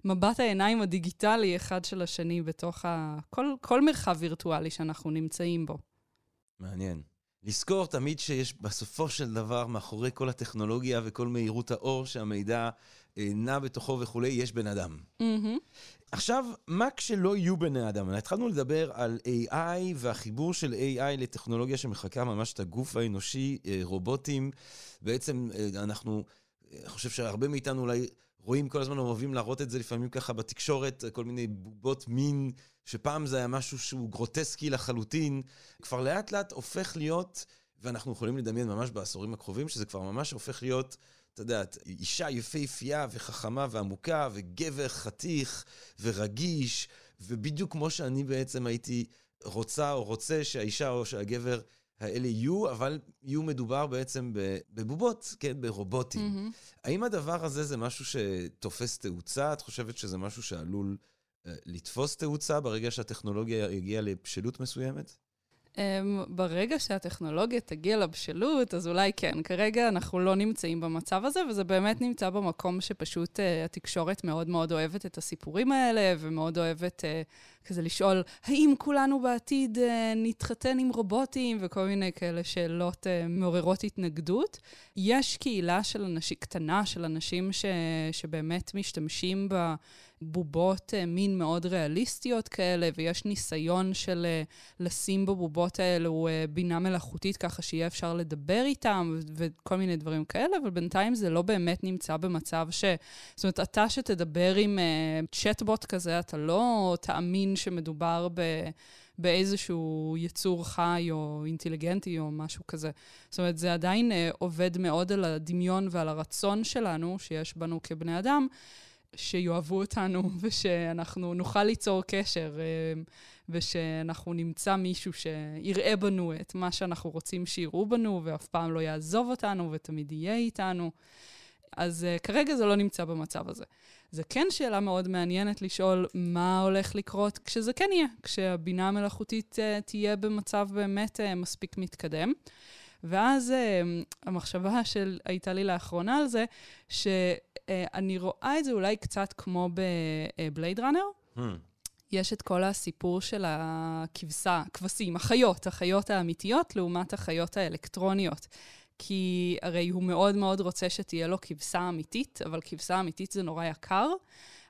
למבט העיניים הדיגיטלי אחד של השני בתוך ה... כל, כל מרחב וירטואלי שאנחנו נמצאים בו. מעניין. לזכור תמיד שיש בסופו של דבר, מאחורי כל הטכנולוגיה וכל מהירות האור שהמידע נע בתוכו וכולי, יש בן אדם. מהמם. עכשיו, מה כשלא יהיו בני אדם? התחלנו לדבר על AI והחיבור של AI לטכנולוגיה שמחקה ממש את הגוף האנושי, אה, רובוטים. בעצם אה, אנחנו, אה, אני חושב שהרבה מאיתנו אולי רואים כל הזמן, אוהבים להראות את זה לפעמים ככה בתקשורת, כל מיני בובות מין, שפעם זה היה משהו שהוא גרוטסקי לחלוטין, כבר לאט לאט הופך להיות, ואנחנו יכולים לדמיין ממש בעשורים הקרובים, שזה כבר ממש הופך להיות... אתה יודע, אישה יפהפייה וחכמה ועמוקה, וגבר חתיך ורגיש, ובדיוק כמו שאני בעצם הייתי רוצה או רוצה שהאישה או שהגבר האלה יהיו, אבל יהיו מדובר בעצם בבובות, כן, ברובוטים. מהמם. האם הדבר הזה זה משהו שתופס תאוצה? את חושבת שזה משהו שעלול אה, לתפוס תאוצה ברגע שהטכנולוגיה הגיעה לבשלות מסוימת? Um, ברגע שהטכנולוגיה תגיע לבשלות, אז אולי כן. כרגע אנחנו לא נמצאים במצב הזה, וזה באמת נמצא במקום שפשוט uh, התקשורת מאוד מאוד אוהבת את הסיפורים האלה, ומאוד אוהבת uh, כזה לשאול, האם כולנו בעתיד uh, נתחתן עם רובוטים, וכל מיני כאלה שאלות uh, מעוררות התנגדות. יש קהילה של אנשים, קטנה של אנשים ש, שבאמת משתמשים ב... בובות אה, מין מאוד ריאליסטיות כאלה, ויש ניסיון של אה, לשים בבובות האלו אה, בינה מלאכותית ככה שיהיה אפשר לדבר איתם וכל מיני דברים כאלה, אבל בינתיים זה לא באמת נמצא במצב ש... זאת אומרת, אתה שתדבר עם צ'טבוט כזה, אתה לא תאמין שמדובר ב... באיזשהו יצור חי או אינטליגנטי או משהו כזה. זאת אומרת, זה עדיין אה, עובד מאוד על הדמיון ועל הרצון שלנו, שיש בנו כבני אדם, שיאהבו אותנו (laughs) ושאנחנו נוכל ליצור קשר אה, ושאנחנו נמצא מישהו שיראה בנו את מה שאנחנו רוצים שיראו בנו ואף פעם לא יעזוב אותנו ותמיד יהיה איתנו. אז uh, כרגע זה לא נמצא במצב הזה. זה כן שאלה מאוד מעניינת לשאול מה הולך לקרות כשזה כן יהיה, כשהבינה המלאכותית uh, תהיה במצב באמת uh, מספיק מתקדם. ואז uh, המחשבה שהייתה לי לאחרונה על זה, שאני רואה את זה אולי קצת כמו בבלייד ראנר. Hmm. יש את כל הסיפור של הכבשה, כבשים, החיות, החיות האמיתיות לעומת החיות האלקטרוניות. כי הרי הוא מאוד מאוד רוצה שתהיה לו כבשה אמיתית, אבל כבשה אמיתית זה נורא יקר,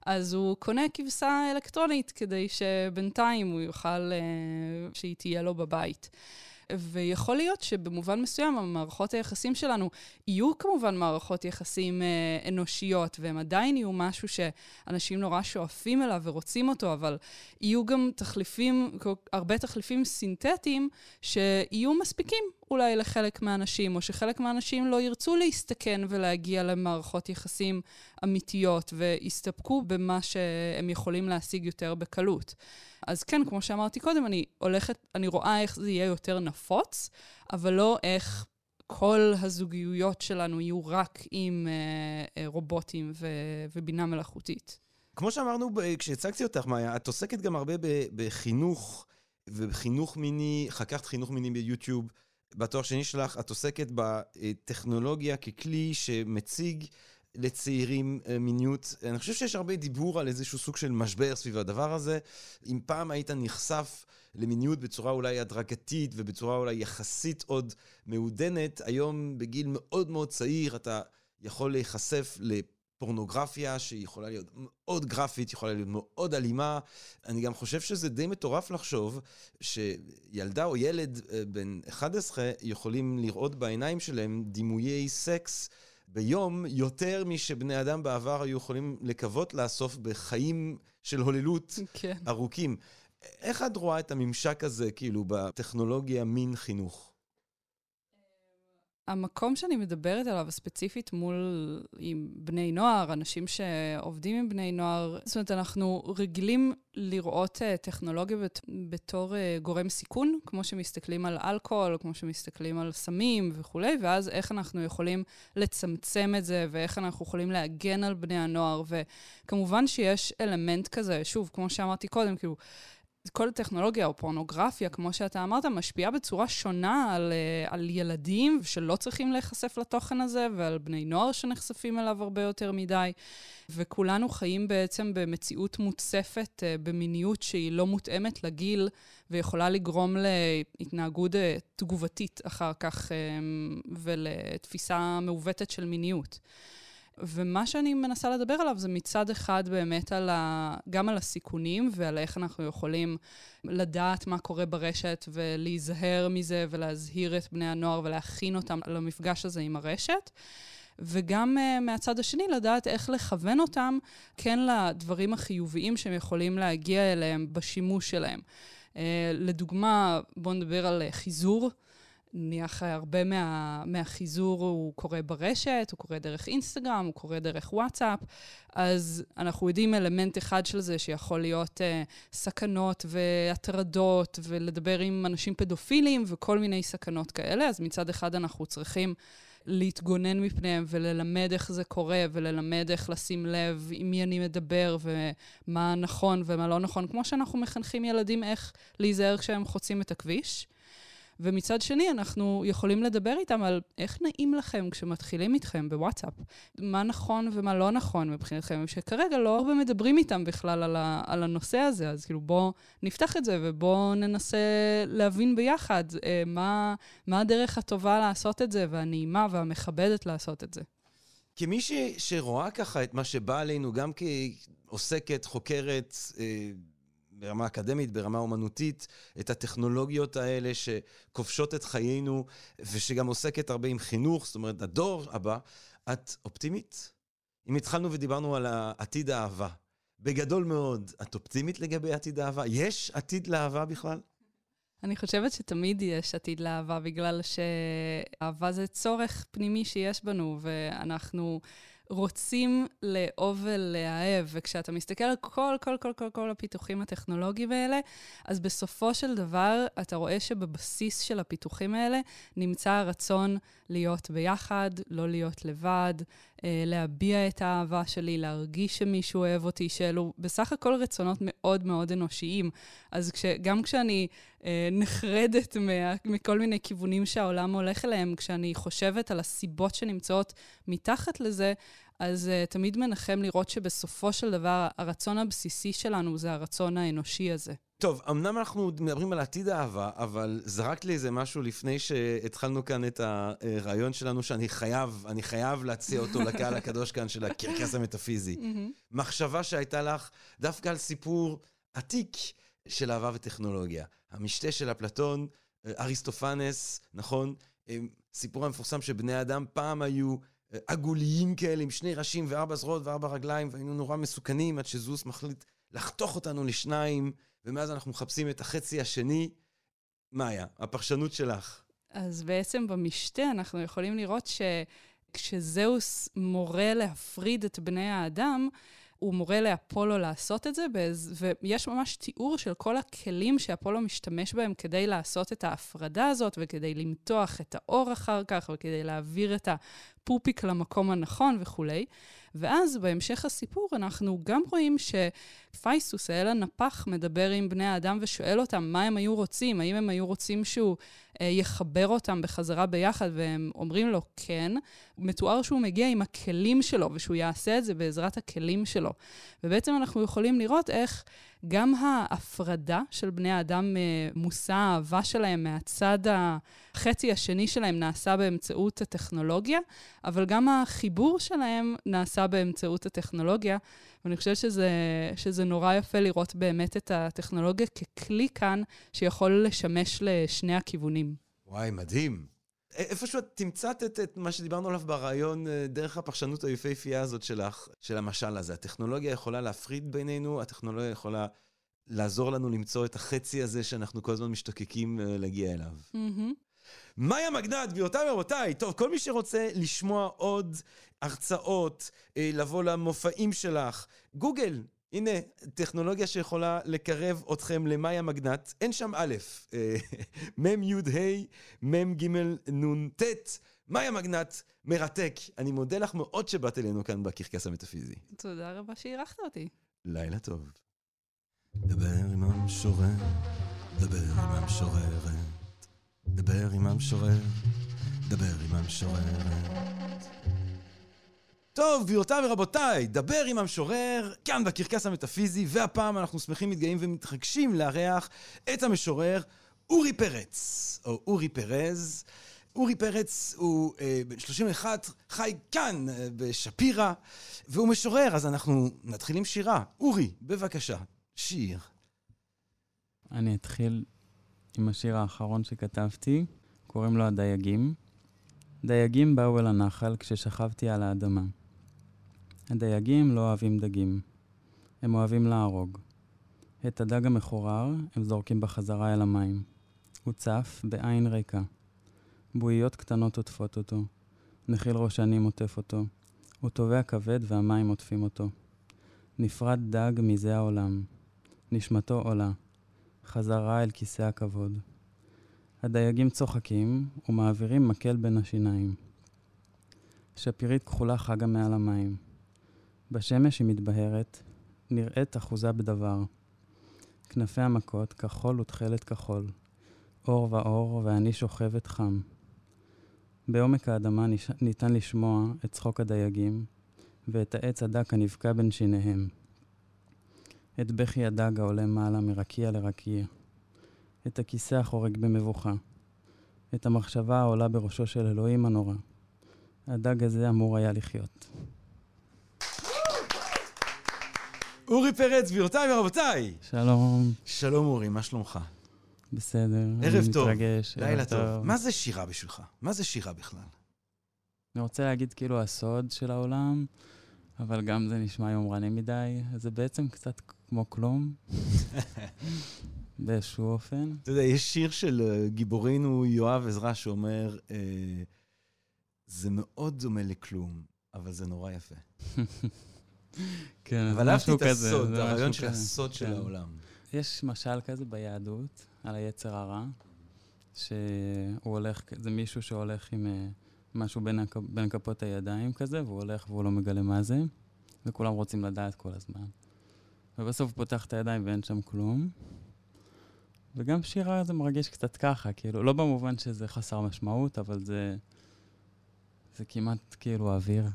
אז הוא קונה כבשה אלקטרונית כדי שבינתיים הוא יוכל, uh, שהיא תהיה לו בבית. ויכול להיות שבמובן מסוים המערכות היחסים שלנו יהיו כמובן מערכות יחסים אה, אנושיות, והם עדיין יהיו משהו שאנשים נורא שואפים אליו ורוצים אותו, אבל יהיו גם תחליפים, הרבה תחליפים סינתטיים שיהיו מספיקים אולי לחלק מהאנשים, או שחלק מהאנשים לא ירצו להסתכן ולהגיע למערכות יחסים אמיתיות, ויסתפקו במה שהם יכולים להשיג יותר בקלות. אז כן, כמו שאמרתי קודם, אני הולכת, אני רואה איך זה יהיה יותר נפוץ, אבל לא איך כל הזוגיות שלנו יהיו רק עם אה, אה, רובוטים ו- ובינה מלאכותית. כמו שאמרנו כשהצגתי אותך, מאיה, את עוסקת גם הרבה בחינוך ובחינוך מיני, חקרת חינוך מיני ביוטיוב. בתואר שני שלך, את עוסקת בטכנולוגיה ככלי שמציג לצעירים אה, מיניות. אני חושב שיש הרבה דיבור על איזשהו סוג של משבר סביב הדבר הזה. אם פעם היית נחשף למיניות בצורה אולי הדרגתית ובצורה אולי יחסית עוד מעודנת, היום בגיל מאוד מאוד צעיר אתה יכול להיחשף לפורנוגרפיה שהיא יכולה להיות מאוד גרפית, יכולה להיות מאוד אלימה. אני גם חושב שזה די מטורף לחשוב שילדה או ילד אה, בן 11 יכולים לראות בעיניים שלהם דימויי סקס. ביום יותר משבני אדם בעבר היו יכולים לקוות לאסוף בחיים של הוללות כן. ארוכים. איך את רואה את הממשק הזה, כאילו, בטכנולוגיה מין חינוך? המקום שאני מדברת עליו, ספציפית מול עם בני נוער, אנשים שעובדים עם בני נוער, זאת אומרת, אנחנו רגילים לראות uh, טכנולוגיה בת, בתור uh, גורם סיכון, כמו שמסתכלים על אלכוהול, כמו שמסתכלים על סמים וכולי, ואז איך אנחנו יכולים לצמצם את זה, ואיך אנחנו יכולים להגן על בני הנוער, וכמובן שיש אלמנט כזה, שוב, כמו שאמרתי קודם, כאילו, כל טכנולוגיה או פורנוגרפיה, כמו שאתה אמרת, משפיעה בצורה שונה על, אה, על ילדים שלא צריכים להיחשף לתוכן הזה, ועל בני נוער שנחשפים אליו הרבה יותר מדי. וכולנו חיים בעצם במציאות מוצפת, אה, במיניות שהיא לא מותאמת לגיל, ויכולה לגרום להתנהגות אה, תגובתית אחר כך ולתפיסה מעוותת של מיניות. ומה שאני מנסה לדבר עליו זה מצד אחד באמת על ה... גם על הסיכונים ועל איך אנחנו יכולים לדעת מה קורה ברשת ולהיזהר מזה ולהזהיר את בני הנוער ולהכין אותם למפגש הזה עם הרשת. וגם uh, מהצד השני לדעת איך לכוון אותם כן לדברים החיוביים שהם יכולים להגיע אליהם בשימוש שלהם. Uh, לדוגמה, בואו נדבר על uh, חיזור. נניח הרבה מה, מהחיזור הוא קורה ברשת, הוא קורה דרך אינסטגרם, הוא קורה דרך וואטסאפ, אז אנחנו יודעים אלמנט אחד של זה שיכול להיות uh, סכנות והטרדות, ולדבר עם אנשים פדופילים וכל מיני סכנות כאלה, אז מצד אחד אנחנו צריכים להתגונן מפניהם וללמד איך זה קורה, וללמד איך לשים לב עם מי אני מדבר ומה נכון ומה לא נכון, כמו שאנחנו מחנכים ילדים איך להיזהר כשהם חוצים את הכביש. ומצד שני, אנחנו יכולים לדבר איתם על איך נעים לכם כשמתחילים איתכם בוואטסאפ. מה נכון ומה לא נכון מבחינתכם, שכרגע לא הרבה מדברים איתם בכלל על, ה, על הנושא הזה, אז כאילו בואו נפתח את זה ובואו ננסה להבין ביחד אה, מה, מה הדרך הטובה לעשות את זה, והנעימה והמכבדת לעשות את זה. כמי ש, שרואה ככה את מה שבא עלינו, גם כעוסקת, חוקרת, אה, ברמה אקדמית, ברמה אומנותית, את הטכנולוגיות האלה שכובשות את חיינו, ושגם עוסקת הרבה עם חינוך, זאת אומרת, הדור הבא. את אופטימית? אם התחלנו ודיברנו על עתיד האהבה, בגדול מאוד, את אופטימית לגבי עתיד האהבה? יש עתיד לאהבה בכלל? אני חושבת שתמיד יש עתיד לאהבה, בגלל שאהבה זה צורך פנימי שיש בנו, ואנחנו רוצים לאהוב ולאהב, וכשאתה מסתכל על כל, כל, כל, כל, כל הפיתוחים הטכנולוגיים האלה, אז בסופו של דבר אתה רואה שבבסיס של הפיתוחים האלה נמצא הרצון להיות ביחד, לא להיות לבד, להביע את האהבה שלי, להרגיש שמישהו אוהב אותי, שאלו בסך הכל רצונות מאוד מאוד אנושיים. אז כש, גם כשאני אה, נחרדת מה, מכל מיני כיוונים שהעולם הולך אליהם, כשאני חושבת על הסיבות שנמצאות מתחת לזה, אז uh, תמיד מנחם לראות שבסופו של דבר הרצון הבסיסי שלנו זה הרצון האנושי הזה. טוב, אמנם אנחנו מדברים על עתיד האהבה, אבל זרקת לי איזה משהו לפני שהתחלנו כאן את הרעיון שלנו, שאני חייב, אני חייב להציע אותו לקהל הקדוש כאן של הקרקס המטאפיזי. מחשבה שהייתה לך דווקא על סיפור עתיק של אהבה וטכנולוגיה. המשתה של אפלטון, אריסטופנס, נכון? סיפור המפורסם שבני אדם פעם היו עגוליים כאלה, עם שני ראשים וארבע זרועות וארבע רגליים, והיינו נורא מסוכנים עד שזוס מחליט לחתוך אותנו לשניים. ומאז אנחנו מחפשים את החצי השני. מאיה, הפרשנות שלך. אז בעצם במשתה אנחנו יכולים לראות שכשזהוס מורה להפריד את בני האדם, הוא מורה לאפולו לעשות את זה, ויש ממש תיאור של כל הכלים שאפולו משתמש בהם כדי לעשות את ההפרדה הזאת, וכדי למתוח את האור אחר כך, וכדי להעביר את הפופיק למקום הנכון וכולי. ואז בהמשך הסיפור אנחנו גם רואים שפייסוס, האל הנפח, מדבר עם בני האדם ושואל אותם מה הם היו רוצים, האם הם היו רוצים שהוא אה, יחבר אותם בחזרה ביחד, והם אומרים לו כן. מתואר שהוא מגיע עם הכלים שלו ושהוא יעשה את זה בעזרת הכלים שלו. ובעצם אנחנו יכולים לראות איך גם ההפרדה של בני האדם ממושא האהבה שלהם מהצד החצי השני שלהם נעשה באמצעות הטכנולוגיה, אבל גם החיבור שלהם נעשה באמצעות הטכנולוגיה. ואני חושבת שזה, שזה נורא יפה לראות באמת את הטכנולוגיה ככלי כאן שיכול לשמש לשני הכיוונים. וואי, מדהים. איפשהו את תמצת את מה שדיברנו עליו ברעיון אה, דרך הפרשנות היפהפייה הזאת שלך, של המשל הזה. הטכנולוגיה יכולה להפריד בינינו, הטכנולוגיה יכולה לעזור לנו למצוא את החצי הזה שאנחנו כל הזמן משתוקקים אה, להגיע אליו. מאיה מגנט, גבירותיי ורבותיי, טוב, כל מי שרוצה לשמוע עוד הרצאות, אה, לבוא למופעים שלך, גוגל, הנה, טכנולוגיה שיכולה לקרב אתכם למאיה מגנט, אין שם א', אה, (laughs) מ' י' ה', מ' ג' נ' ט', מאיה מגנט, מרתק. אני מודה לך מאוד שבאת אלינו כאן בקרקס המטאפיזי. תודה רבה שאירחת אותי. לילה טוב. דבר עם המשורר, דבר עם המשוררת. דבר עם המשורר, דבר עם המשוררת. טוב, גבירותיי ורבותיי, דבר עם המשורר, כאן בקרקס המטאפיזי, והפעם אנחנו שמחים, מתגאים ומתרגשים לארח את המשורר אורי פרץ, או אורי פרז. אורי פרץ הוא אה, בן 31, חי כאן אה, בשפירא, והוא משורר, אז אנחנו נתחיל עם שירה. אורי, בבקשה, שיר. אני אתחיל עם השיר האחרון שכתבתי, קוראים לו הדייגים. דייגים באו אל הנחל כששכבתי על האדמה. הדייגים לא אוהבים דגים. הם אוהבים להרוג. את הדג המחורר הם זורקים בחזרה אל המים. הוא צף בעין ריקה. בועיות קטנות עוטפות אותו. נחיל ראשנים עוטף אותו. הוא טובע כבד והמים עוטפים אותו. נפרד דג מזה העולם. נשמתו עולה. חזרה אל כיסא הכבוד. הדייגים צוחקים ומעבירים מקל בין השיניים. שפירית כחולה חגה מעל המים. בשמש היא מתבהרת, נראית אחוזה בדבר. כנפי המכות כחול ותכלת כחול. אור ואור ואני שוכבת חם. בעומק האדמה. ניתן לשמוע את צחוק הדייגים ואת העץ הדק הנבקע בין שיניהם. את בכי הדג העולה מעלה מרקיע לרקיע. את הכיסא החורג במבוכה. את המחשבה העולה בראשו של אלוהים הנורא. הדג הזה אמור היה לחיות. אורי פרץ, גבירותיי ורבותיי! שלום, שלום אורי, מה שלומך? בסדר. ערב אני טוב. מתרגש. לילה טוב. מה זה שירה בשבילך? מה זה שירה בכלל? אני רוצה להגיד כאילו הסוד של העולם, אבל גם זה נשמע יומרני מדי, זה בעצם קצת כמו כלום, (laughs) באיזשהו אופן. אתה יודע, יש שיר של אה, גיבורינו יואב עזרא שאומר, אה, זה מאוד דומה לכלום, אבל זה נורא יפה. (laughs) כן, אבל אהבתי את הסוד, הרעיון של. הסוד של כן. העולם. יש משל כזה ביהדות, על היצר הרע, שהוא הולך, זה מישהו שהולך עם אה, משהו בין, הכ, בין כפות הידיים כזה, והוא הולך והוא לא מגלה מה זה, וכולם רוצים לדעת כל הזמן. ובסוף הוא פותח את הידיים ואין שם כלום. וגם שירה זה מרגיש קצת ככה, כאילו, לא במובן שזה חסר משמעות, אבל זה, זה כמעט כאילו אוויר.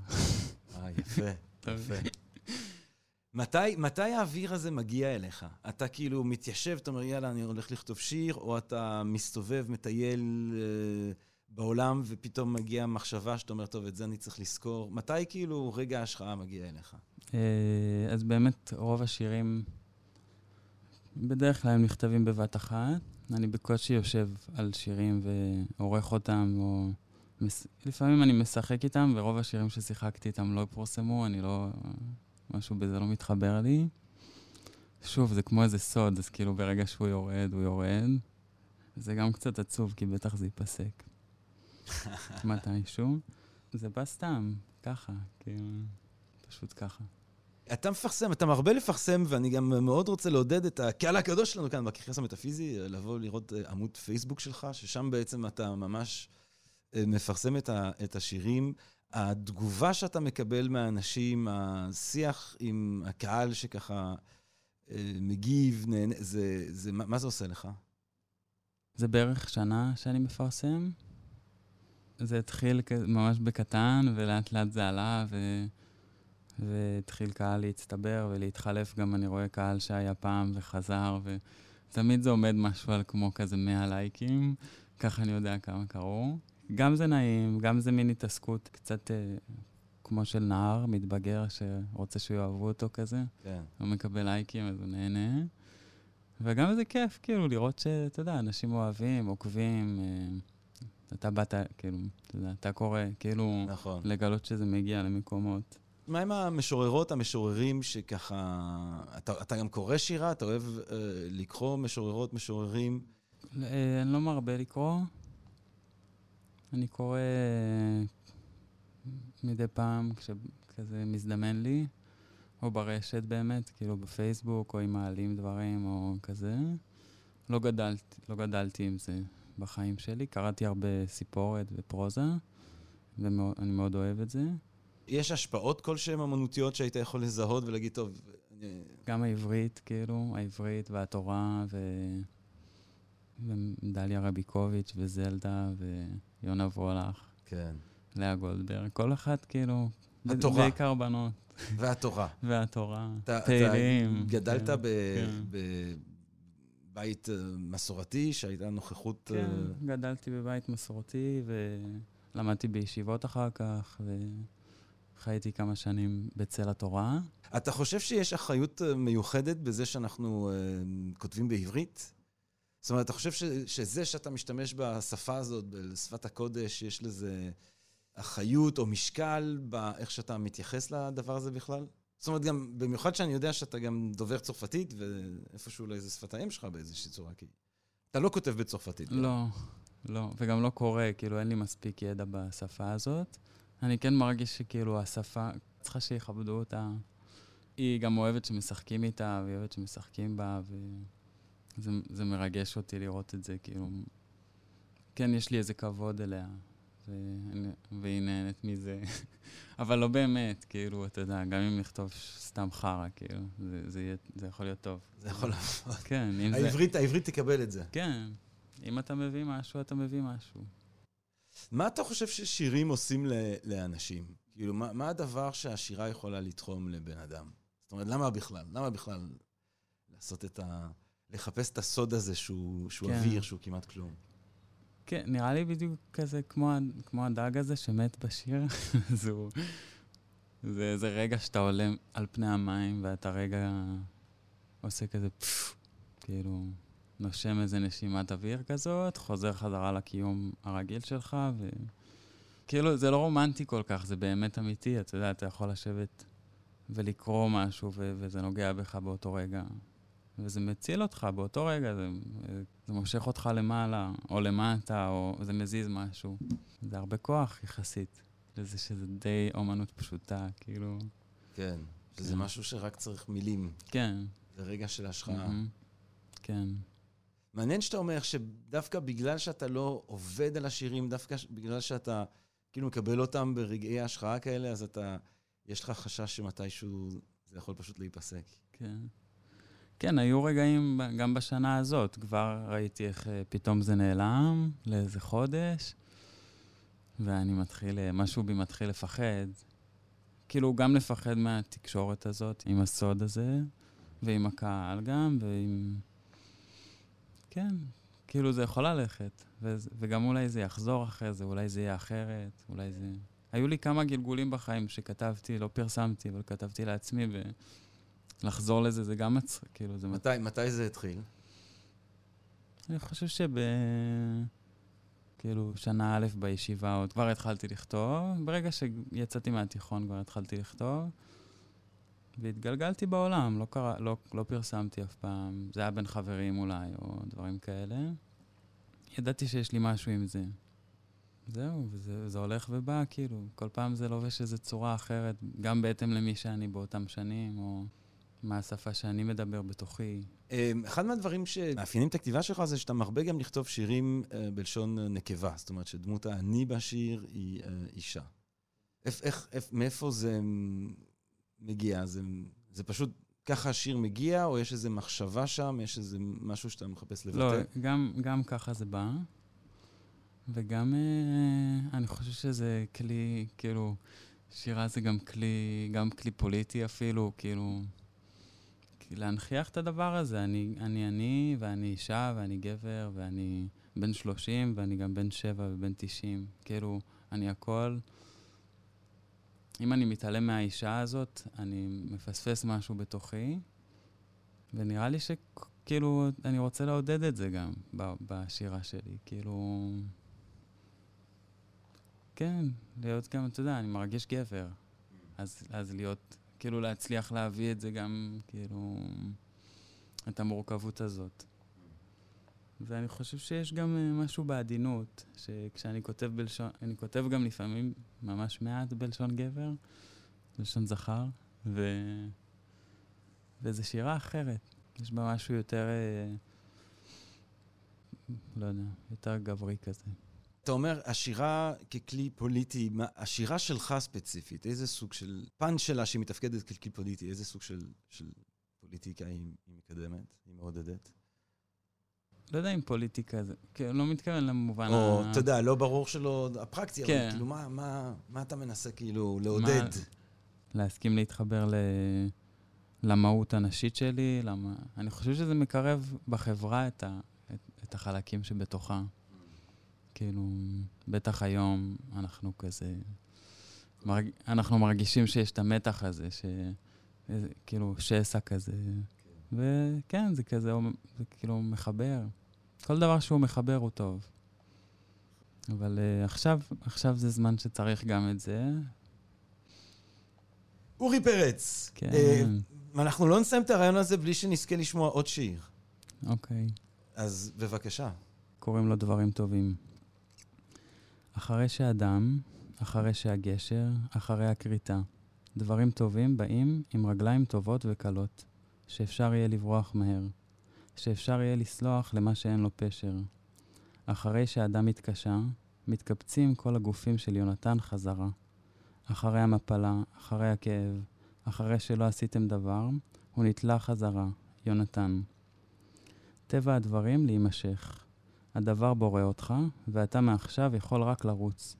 אה, יפה, יפה. מתי, מתי האוויר הזה מגיע אליך? אתה כאילו מתיישב, אתה אומר, יאללה, אני הולך לכתוב שיר, או אתה מסתובב, מטייל אה, בעולם, ופתאום מגיעה מחשבה שאתה אומר, טוב, את זה אני צריך לזכור. מתי כאילו רגע ההשחאה מגיע אליך? אה, אז באמת, רוב השירים, בדרך כלל הם נכתבים בבת אחת. אני בקושי יושב על שירים ועורך אותם, או... לפעמים אני משחק איתם, ורוב השירים ששיחקתי איתם לא פורסמו, אני לא... משהו בזה לא מתחבר לי. שוב, זה כמו איזה סוד, אז כאילו ברגע שהוא יורד, הוא יורד. זה גם קצת עצוב, כי בטח זה ייפסק. (laughs) מתישהו. זה בא סתם, ככה, כאילו, פשוט ככה. אתה מפרסם, אתה מרבה לפרסם, ואני גם מאוד רוצה לעודד את הקהל הקדוש שלנו כאן בקרקס המטאפיזי, לבוא לראות אה, עמוד פייסבוק שלך, ששם בעצם אתה ממש אה, מפרסם את, ה, את השירים. התגובה שאתה מקבל מהאנשים, השיח עם הקהל שככה אה, מגיב, נהנה, זה, זה, מה, מה זה עושה לך? זה בערך שנה שאני מפרסם. זה התחיל ממש בקטן, ולאט לאט זה עלה, ו... והתחיל קהל להצטבר ולהתחלף. גם אני רואה קהל שהיה פעם וחזר, ותמיד זה עומד משהו על כמו כזה 100 לייקים, ככה אני יודע כמה קראו. גם זה נעים, גם זה מין התעסקות קצת אה, כמו של נער מתבגר שרוצה שיאהבו אותו כזה. כן. הוא מקבל לייקים, אז הוא נהנה. וגם זה כיף, כאילו, לראות שאתה יודע, אנשים אוהבים, עוקבים. אה, אתה באת, כאילו, אתה יודע, אתה קורא, כאילו, נכון. לגלות שזה מגיע למקומות. מה עם המשוררות, המשוררים שככה... אתה, אתה גם קורא שירה? אתה אוהב אה, לקרוא משוררות, משוררים? אה, אני לא מרבה לקרוא. אני קורא אה, מדי פעם כשכזה מזדמן לי, או ברשת באמת, כאילו בפייסבוק, או אם מעלים דברים, או כזה. לא גדלתי, לא גדלתי עם זה בחיים שלי. קראתי הרבה סיפורת ופרוזה, ואני מאוד אוהב את זה. יש השפעות כלשהן אמנותיות שהיית יכול לזהות ולהגיד, טוב, גם העברית, כאילו, העברית והתורה, ו... ודליה רביקוביץ' וזלדה ויונה וולך, כן. לאה גולדברג, כל אחת כאילו... התורה. בעיקר בנות. והתורה. (laughs) והתורה, תהילים. גדלת כן, ב- כן. בבית אה, מסורתי, שהייתה נוכחות... כן, אה, גדלתי בבית מסורתי ולמדתי בישיבות אחר כך, וחייתי כמה שנים בצל התורה. אתה חושב שיש אחריות אה, מיוחדת בזה שאנחנו כותבים בעברית? זאת אומרת, אתה חושב ש, שזה שאתה משתמש בשפה הזאת, בשפת הקודש, יש לזה אחריות או משקל באיך שאתה מתייחס לדבר הזה בכלל? זאת אומרת, גם, במיוחד שאני יודע שאתה גם דובר צרפתית, ואיפשהו אולי זה שפת האם שלך באיזושהי צורה, כי אתה לא כותב בצרפתית. לא, לא, וגם לא קורא, כאילו אין לי מספיק ידע בשפה הזאת. אני כן מרגיש שכאילו השפה, צריכה שיכבדו אותה. היא גם אוהבת שמשחקים איתה, והיא אוהבת שמשחקים בה, וזה זה מרגש אותי לראות את זה, כאילו... כן, יש לי איזה כבוד אליה, ואני, והיא נהנית מזה. (laughs) אבל לא באמת, כאילו, אתה יודע, גם אם נכתוב סתם חרא, כאילו, זה, זה, יהיה, זה יכול להיות טוב. זה יכול לעבוד. כן, אם זה... העברית, העברית תקבל את זה. כן, אם אתה מביא משהו, אתה מביא משהו. מה אתה חושב ששירים עושים ל- לאנשים? כאילו, מה, מה הדבר שהשירה יכולה לתחום לבן אדם? זאת אומרת, למה בכלל? למה בכלל לעשות את ה... לחפש את הסוד הזה שהוא, שהוא כן. אוויר, שהוא כמעט כלום? כן, נראה לי בדיוק כזה כמו, כמו הדג הזה שמת בשיר. (laughs) זה, זה, זה רגע שאתה עולה על פני המים ואתה רגע עושה כזה פפפ, כאילו נושם איזה נשימת אוויר כזאת, חוזר חזרה לקיום הרגיל שלך, וכאילו זה לא רומנטי כל כך, זה באמת אמיתי, אתה יודע, אתה יכול לשבת ולקרוא משהו ו- וזה נוגע בך באותו רגע. וזה מציל אותך באותו רגע, זה, זה מושך אותך למעלה, או למטה, או זה מזיז משהו. זה הרבה כוח יחסית לזה שזה די אומנות פשוטה, כאילו... כן. שזה כן. משהו שרק צריך מילים. כן. זה רגע של השחאה. מהמם. כן. מעניין שאתה אומר שדווקא בגלל שאתה לא עובד על השירים, דווקא בגלל שאתה כאילו מקבל אותם ברגעי השחאה כאלה, אז אתה, יש לך חשש שמתישהו זה יכול פשוט להיפסק. כן. כן, היו רגעים גם בשנה הזאת. כבר ראיתי איך אה, פתאום זה נעלם לאיזה חודש, ואני מתחיל, אה, משהו בי מתחיל לפחד. כאילו, גם לפחד מהתקשורת הזאת, עם הסוד הזה, ועם הקהל גם, ועם... כן, כאילו זה יכול ללכת, וגם אולי זה יחזור אחרי זה, אולי זה יהיה אחרת, אולי זה... היו לי כמה גלגולים בחיים שכתבתי, לא פרסמתי, אבל כתבתי לעצמי, ולחזור לזה זה גם מצחיק, כאילו זה... מתי, מתי זה התחיל? אני חושב שב... כאילו, שנה א' בישיבה עוד כבר התחלתי לכתוב. ברגע שיצאתי מהתיכון כבר התחלתי לכתוב. והתגלגלתי בעולם, לא, קרא, לא, לא פרסמתי אף פעם. זה היה בין חברים אולי, או דברים כאלה. ידעתי שיש לי משהו עם זה. זהו, וזה זה הולך ובא, כאילו. כל פעם זה לובש איזו צורה אחרת, גם בהתאם למי שאני באותם שנים, או מה השפה שאני מדבר בתוכי. אמ, אחד מהדברים שמאפיינים את הכתיבה שלך זה שאתה מרבה גם לכתוב שירים אה, בלשון אה, נקבה. זאת אומרת שדמות האני בשיר היא אה, אישה. איך, איך, איך, מאיפה זה מגיע? זה, זה פשוט ככה השיר מגיע, או יש איזו מחשבה שם, יש איזה משהו שאתה מחפש לבטא? לא, גם, גם ככה זה בא, וגם אה, אני חושב שזה כלי, כאילו, שירה זה גם כלי, גם כלי פוליטי אפילו, כאילו, להנכיח את הדבר הזה. אני אני, אני ואני אישה, ואני גבר, ואני בן 30, ואני גם בן 7 ובן 90. כאילו, אני הכל. אם אני מתעלם מהאישה הזאת, אני מפספס משהו בתוכי, ונראה לי שכאילו, אני רוצה לעודד את זה גם בשירה שלי. כאילו... כן, להיות גם, אתה יודע, אני מרגיש גבר. אז, אז להיות, כאילו להצליח להביא את זה גם, כאילו, את המורכבות הזאת. ואני חושב שיש גם אה, משהו בעדינות, שכשאני כותב בלשון, אני כותב גם לפעמים ממש מעט בלשון גבר, בלשון זכר, ו... וזו שירה אחרת. יש בה משהו יותר, אה, לא יודע, יותר גברי כזה. אתה אומר, השירה ככלי פוליטי, מה, השירה שלך ספציפית, איזה סוג של... פן שלה שהיא מתפקדת ככלי פוליטי, איזה סוג של, של פוליטיקה היא היא מקדמת, היא מעודדת? לא יודע אם פוליטיקה זה, כאילו, לא מתכוון למובן או, ה... אתה יודע, לא ברור שלא, הפרקטי, אבל כן. כאילו, מה- מה מה אתה מנסה כאילו לעודד? להסכים להתחבר ל... למהות הנשית שלי, למה... אני חושב שזה מקרב בחברה את, ה... את, את החלקים שבתוכה. כאילו, בטח היום אנחנו כזה... מרג... אנחנו מרגישים שיש את המתח הזה, ש... כאילו, שסע כזה. וכן, זה כזה, זה כאילו מחבר. כל דבר שהוא מחבר הוא טוב. אבל uh, עכשיו, עכשיו זה זמן שצריך גם את זה. אורי פרץ, כן. אה, אנחנו לא נסיים את הרעיון הזה בלי שנזכה לשמוע עוד שיר. אוקיי. אז בבקשה. קוראים לו דברים טובים. אחרי שאדם, אחרי שהגשר, אחרי הכריתה. דברים טובים באים עם רגליים טובות וקלות, שאפשר יהיה לברוח מהר, שאפשר יהיה לסלוח למה שאין לו פשר. אחרי שאדם מתקשה, מתקבצים כל הגופים של יונתן חזרה. אחרי המפלה, אחרי הכאב, אחרי שלא עשיתם דבר, הוא נתלה חזרה, יונתן. טבע הדברים להימשך. הדבר בורא אותך, ואתה מעכשיו יכול רק לרוץ.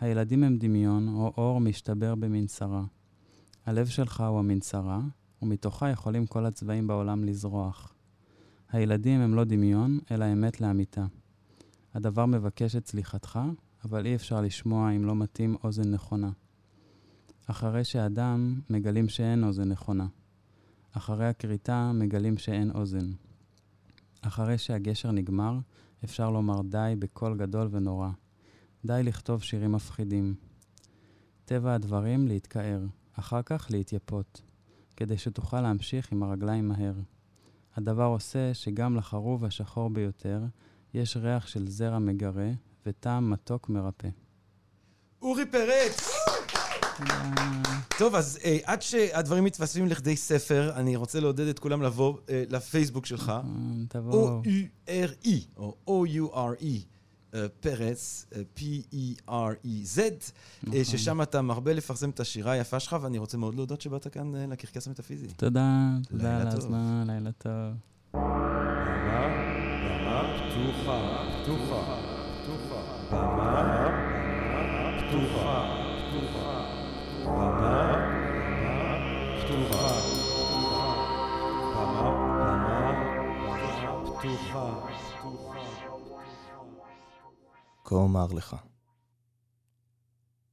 הילדים הם דמיון, או אור משתבר במנסרה. הלב שלך הוא המנסרה, ומתוכה יכולים כל הצבעים בעולם לזרוח. הילדים הם לא דמיון, אלא אמת לאמיתה. הדבר מבקש את סליחתך, אבל אי אפשר לשמוע אם לא מתאים אוזן נכונה. אחרי שאדם, מגלים שאין אוזן נכונה. אחרי הכריתה, מגלים שאין אוזן. אחרי שהגשר נגמר, אפשר לומר די בקול גדול ונורא. די לכתוב שירים מפחידים. טבע הדברים להתקער, אחר כך להתייפות, כדי שתוכל להמשיך עם הרגליים מהר. הדבר עושה שגם לחרוב השחור ביותר יש ריח של זרע מגרה וטעם מתוק מרפא. אורי פרץ! טוב, אז אה, עד שהדברים מתווספים לכדי ספר, אני רוצה לעודד את כולם לבוא אה, לפייסבוק שלך, אה, תבואו. O-U-R-E, או O-U-R-E, אה, פרץ, אה, P-E-R-E-Z, נכון. ששם אתה מרבה לפרסם את השירה היפה שלך, ואני רוצה מאוד להודות שבאת כאן לקרקס המטאפיזי. תודה, תודה על. הזמן, לילה טוב. במה, פתוחה, פתוחה, פתוחה. במה, פתוחה. כה אומר לך,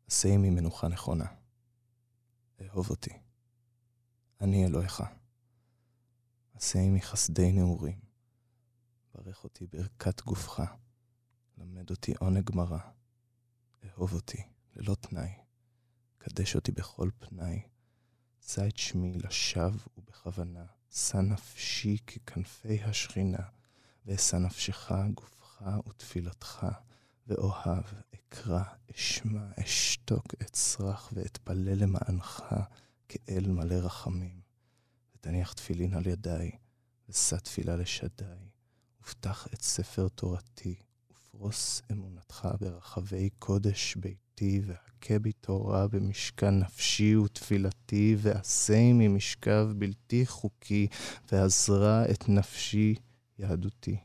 עשה עמי מנוחה נכונה. אהוב אותי. אני אלוהיך. עשה עמי חסדי נעורים. ברך אותי ברכת גופך. למד אותי עונג מרה. אהוב אותי ללא תנאי. קדש אותי בכל פנאי. שא את שמי לשווא ובכוונה. שא נפשי ככנפי השכינה. ואשא נפשך, גופך ותפילתך. ואוהב, אקרא, אשמע, אשתוק, אצרח ואתפלל למענך, כאל מלא רחמים. ותניח תפילין על ידיי, ושא תפילה לשדי, ופתח את ספר תורתי, ופרוס אמונתך ברחבי קודש ביתי, והכה בי תורה במשכן נפשי ותפילתי, ועשה עמי משכב בלתי חוקי, ועזרה את נפשי יהדותי.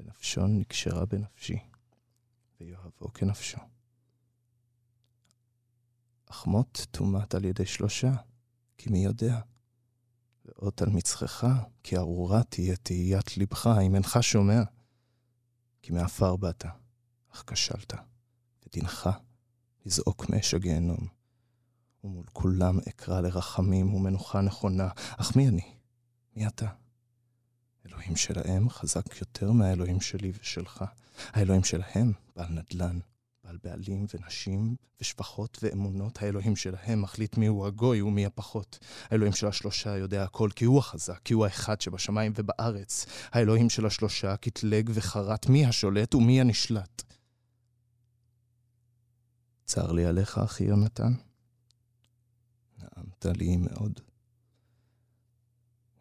ונפשון נקשרה בנפשי, ויאהבו כנפשו. אך מות תומת על ידי שלושה, כי מי יודע? ואות על מצחך, כי ארורה תהיה תהיית לבך, אם אינך שומע. כי מעפר באת, אך כשלת, ודינך לזעוק מאש הגיהנום. ומול כולם אקרא לרחמים ומנוחה נכונה, אך מי אני? מי אתה? האלוהים שלהם חזק יותר מהאלוהים שלי ושלך. האלוהים שלהם בעל נדל"ן, בעל בעלים ונשים ושפחות ואמונות. האלוהים שלהם מחליט מיהו הגוי ומי הפחות. האלוהים של השלושה יודע הכל כי הוא החזק, כי הוא האחד שבשמיים ובארץ. האלוהים של השלושה קטלג וחרט מי השולט ומי הנשלט. צר לי עליך, אחי יונתן. נעמת לי מאוד.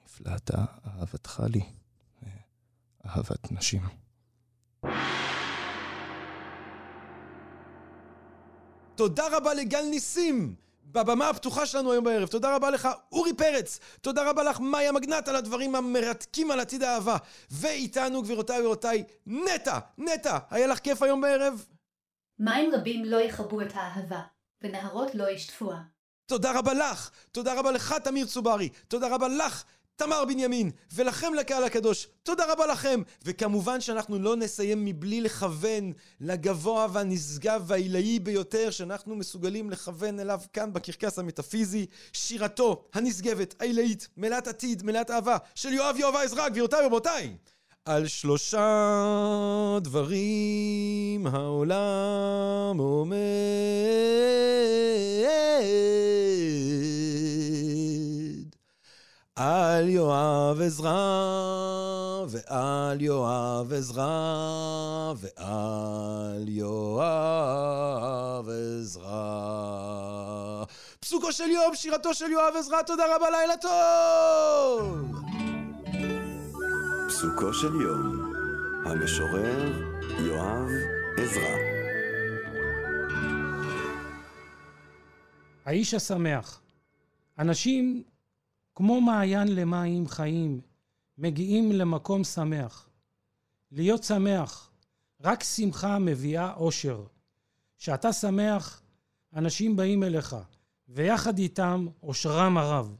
נפלאת אהבתך לי, אהבת נשים. תודה רבה לגל ניסים! בבמה הפתוחה שלנו היום בערב. תודה רבה לך, אורי פרץ. תודה רבה לך, מאיה מגנט, על הדברים המרתקים על עתיד האהבה. ואיתנו, גבירותיי ורבותיי, נטע, נטע, היה לך כיף היום בערב? מים רבים לא יכבו את האהבה, ונהרות לא ישטפוה. תודה רבה לך, תודה רבה לך, תמיר צוברי, תודה רבה לך, תמר בנימין, ולכם לקהל הקדוש, תודה רבה לכם. וכמובן שאנחנו לא נסיים מבלי לכוון לגבוה והנשגב והעילאי ביותר שאנחנו מסוגלים לכוון אליו כאן בקרקס המטאפיזי, שירתו הנשגבת, העילאית, מלאת עתיד, מלאת אהבה, של יואב יואב העזרא, גבירותיי ורבותיי. על שלושה דברים העולם עומד. על יואב עזרא, ועל יואב עזרא, ועל יואב עזרא. פסוקו של יום, שירתו של יואב עזרא, תודה רבה, לילה טוב! פסוקו של יום, המשורר יואב עזרא. האיש השמח. אנשים כמו מעיין למים חיים, מגיעים למקום שמח. להיות שמח, רק שמחה מביאה אושר. כשאתה שמח, אנשים באים אליך, ויחד איתם אושרם הרב.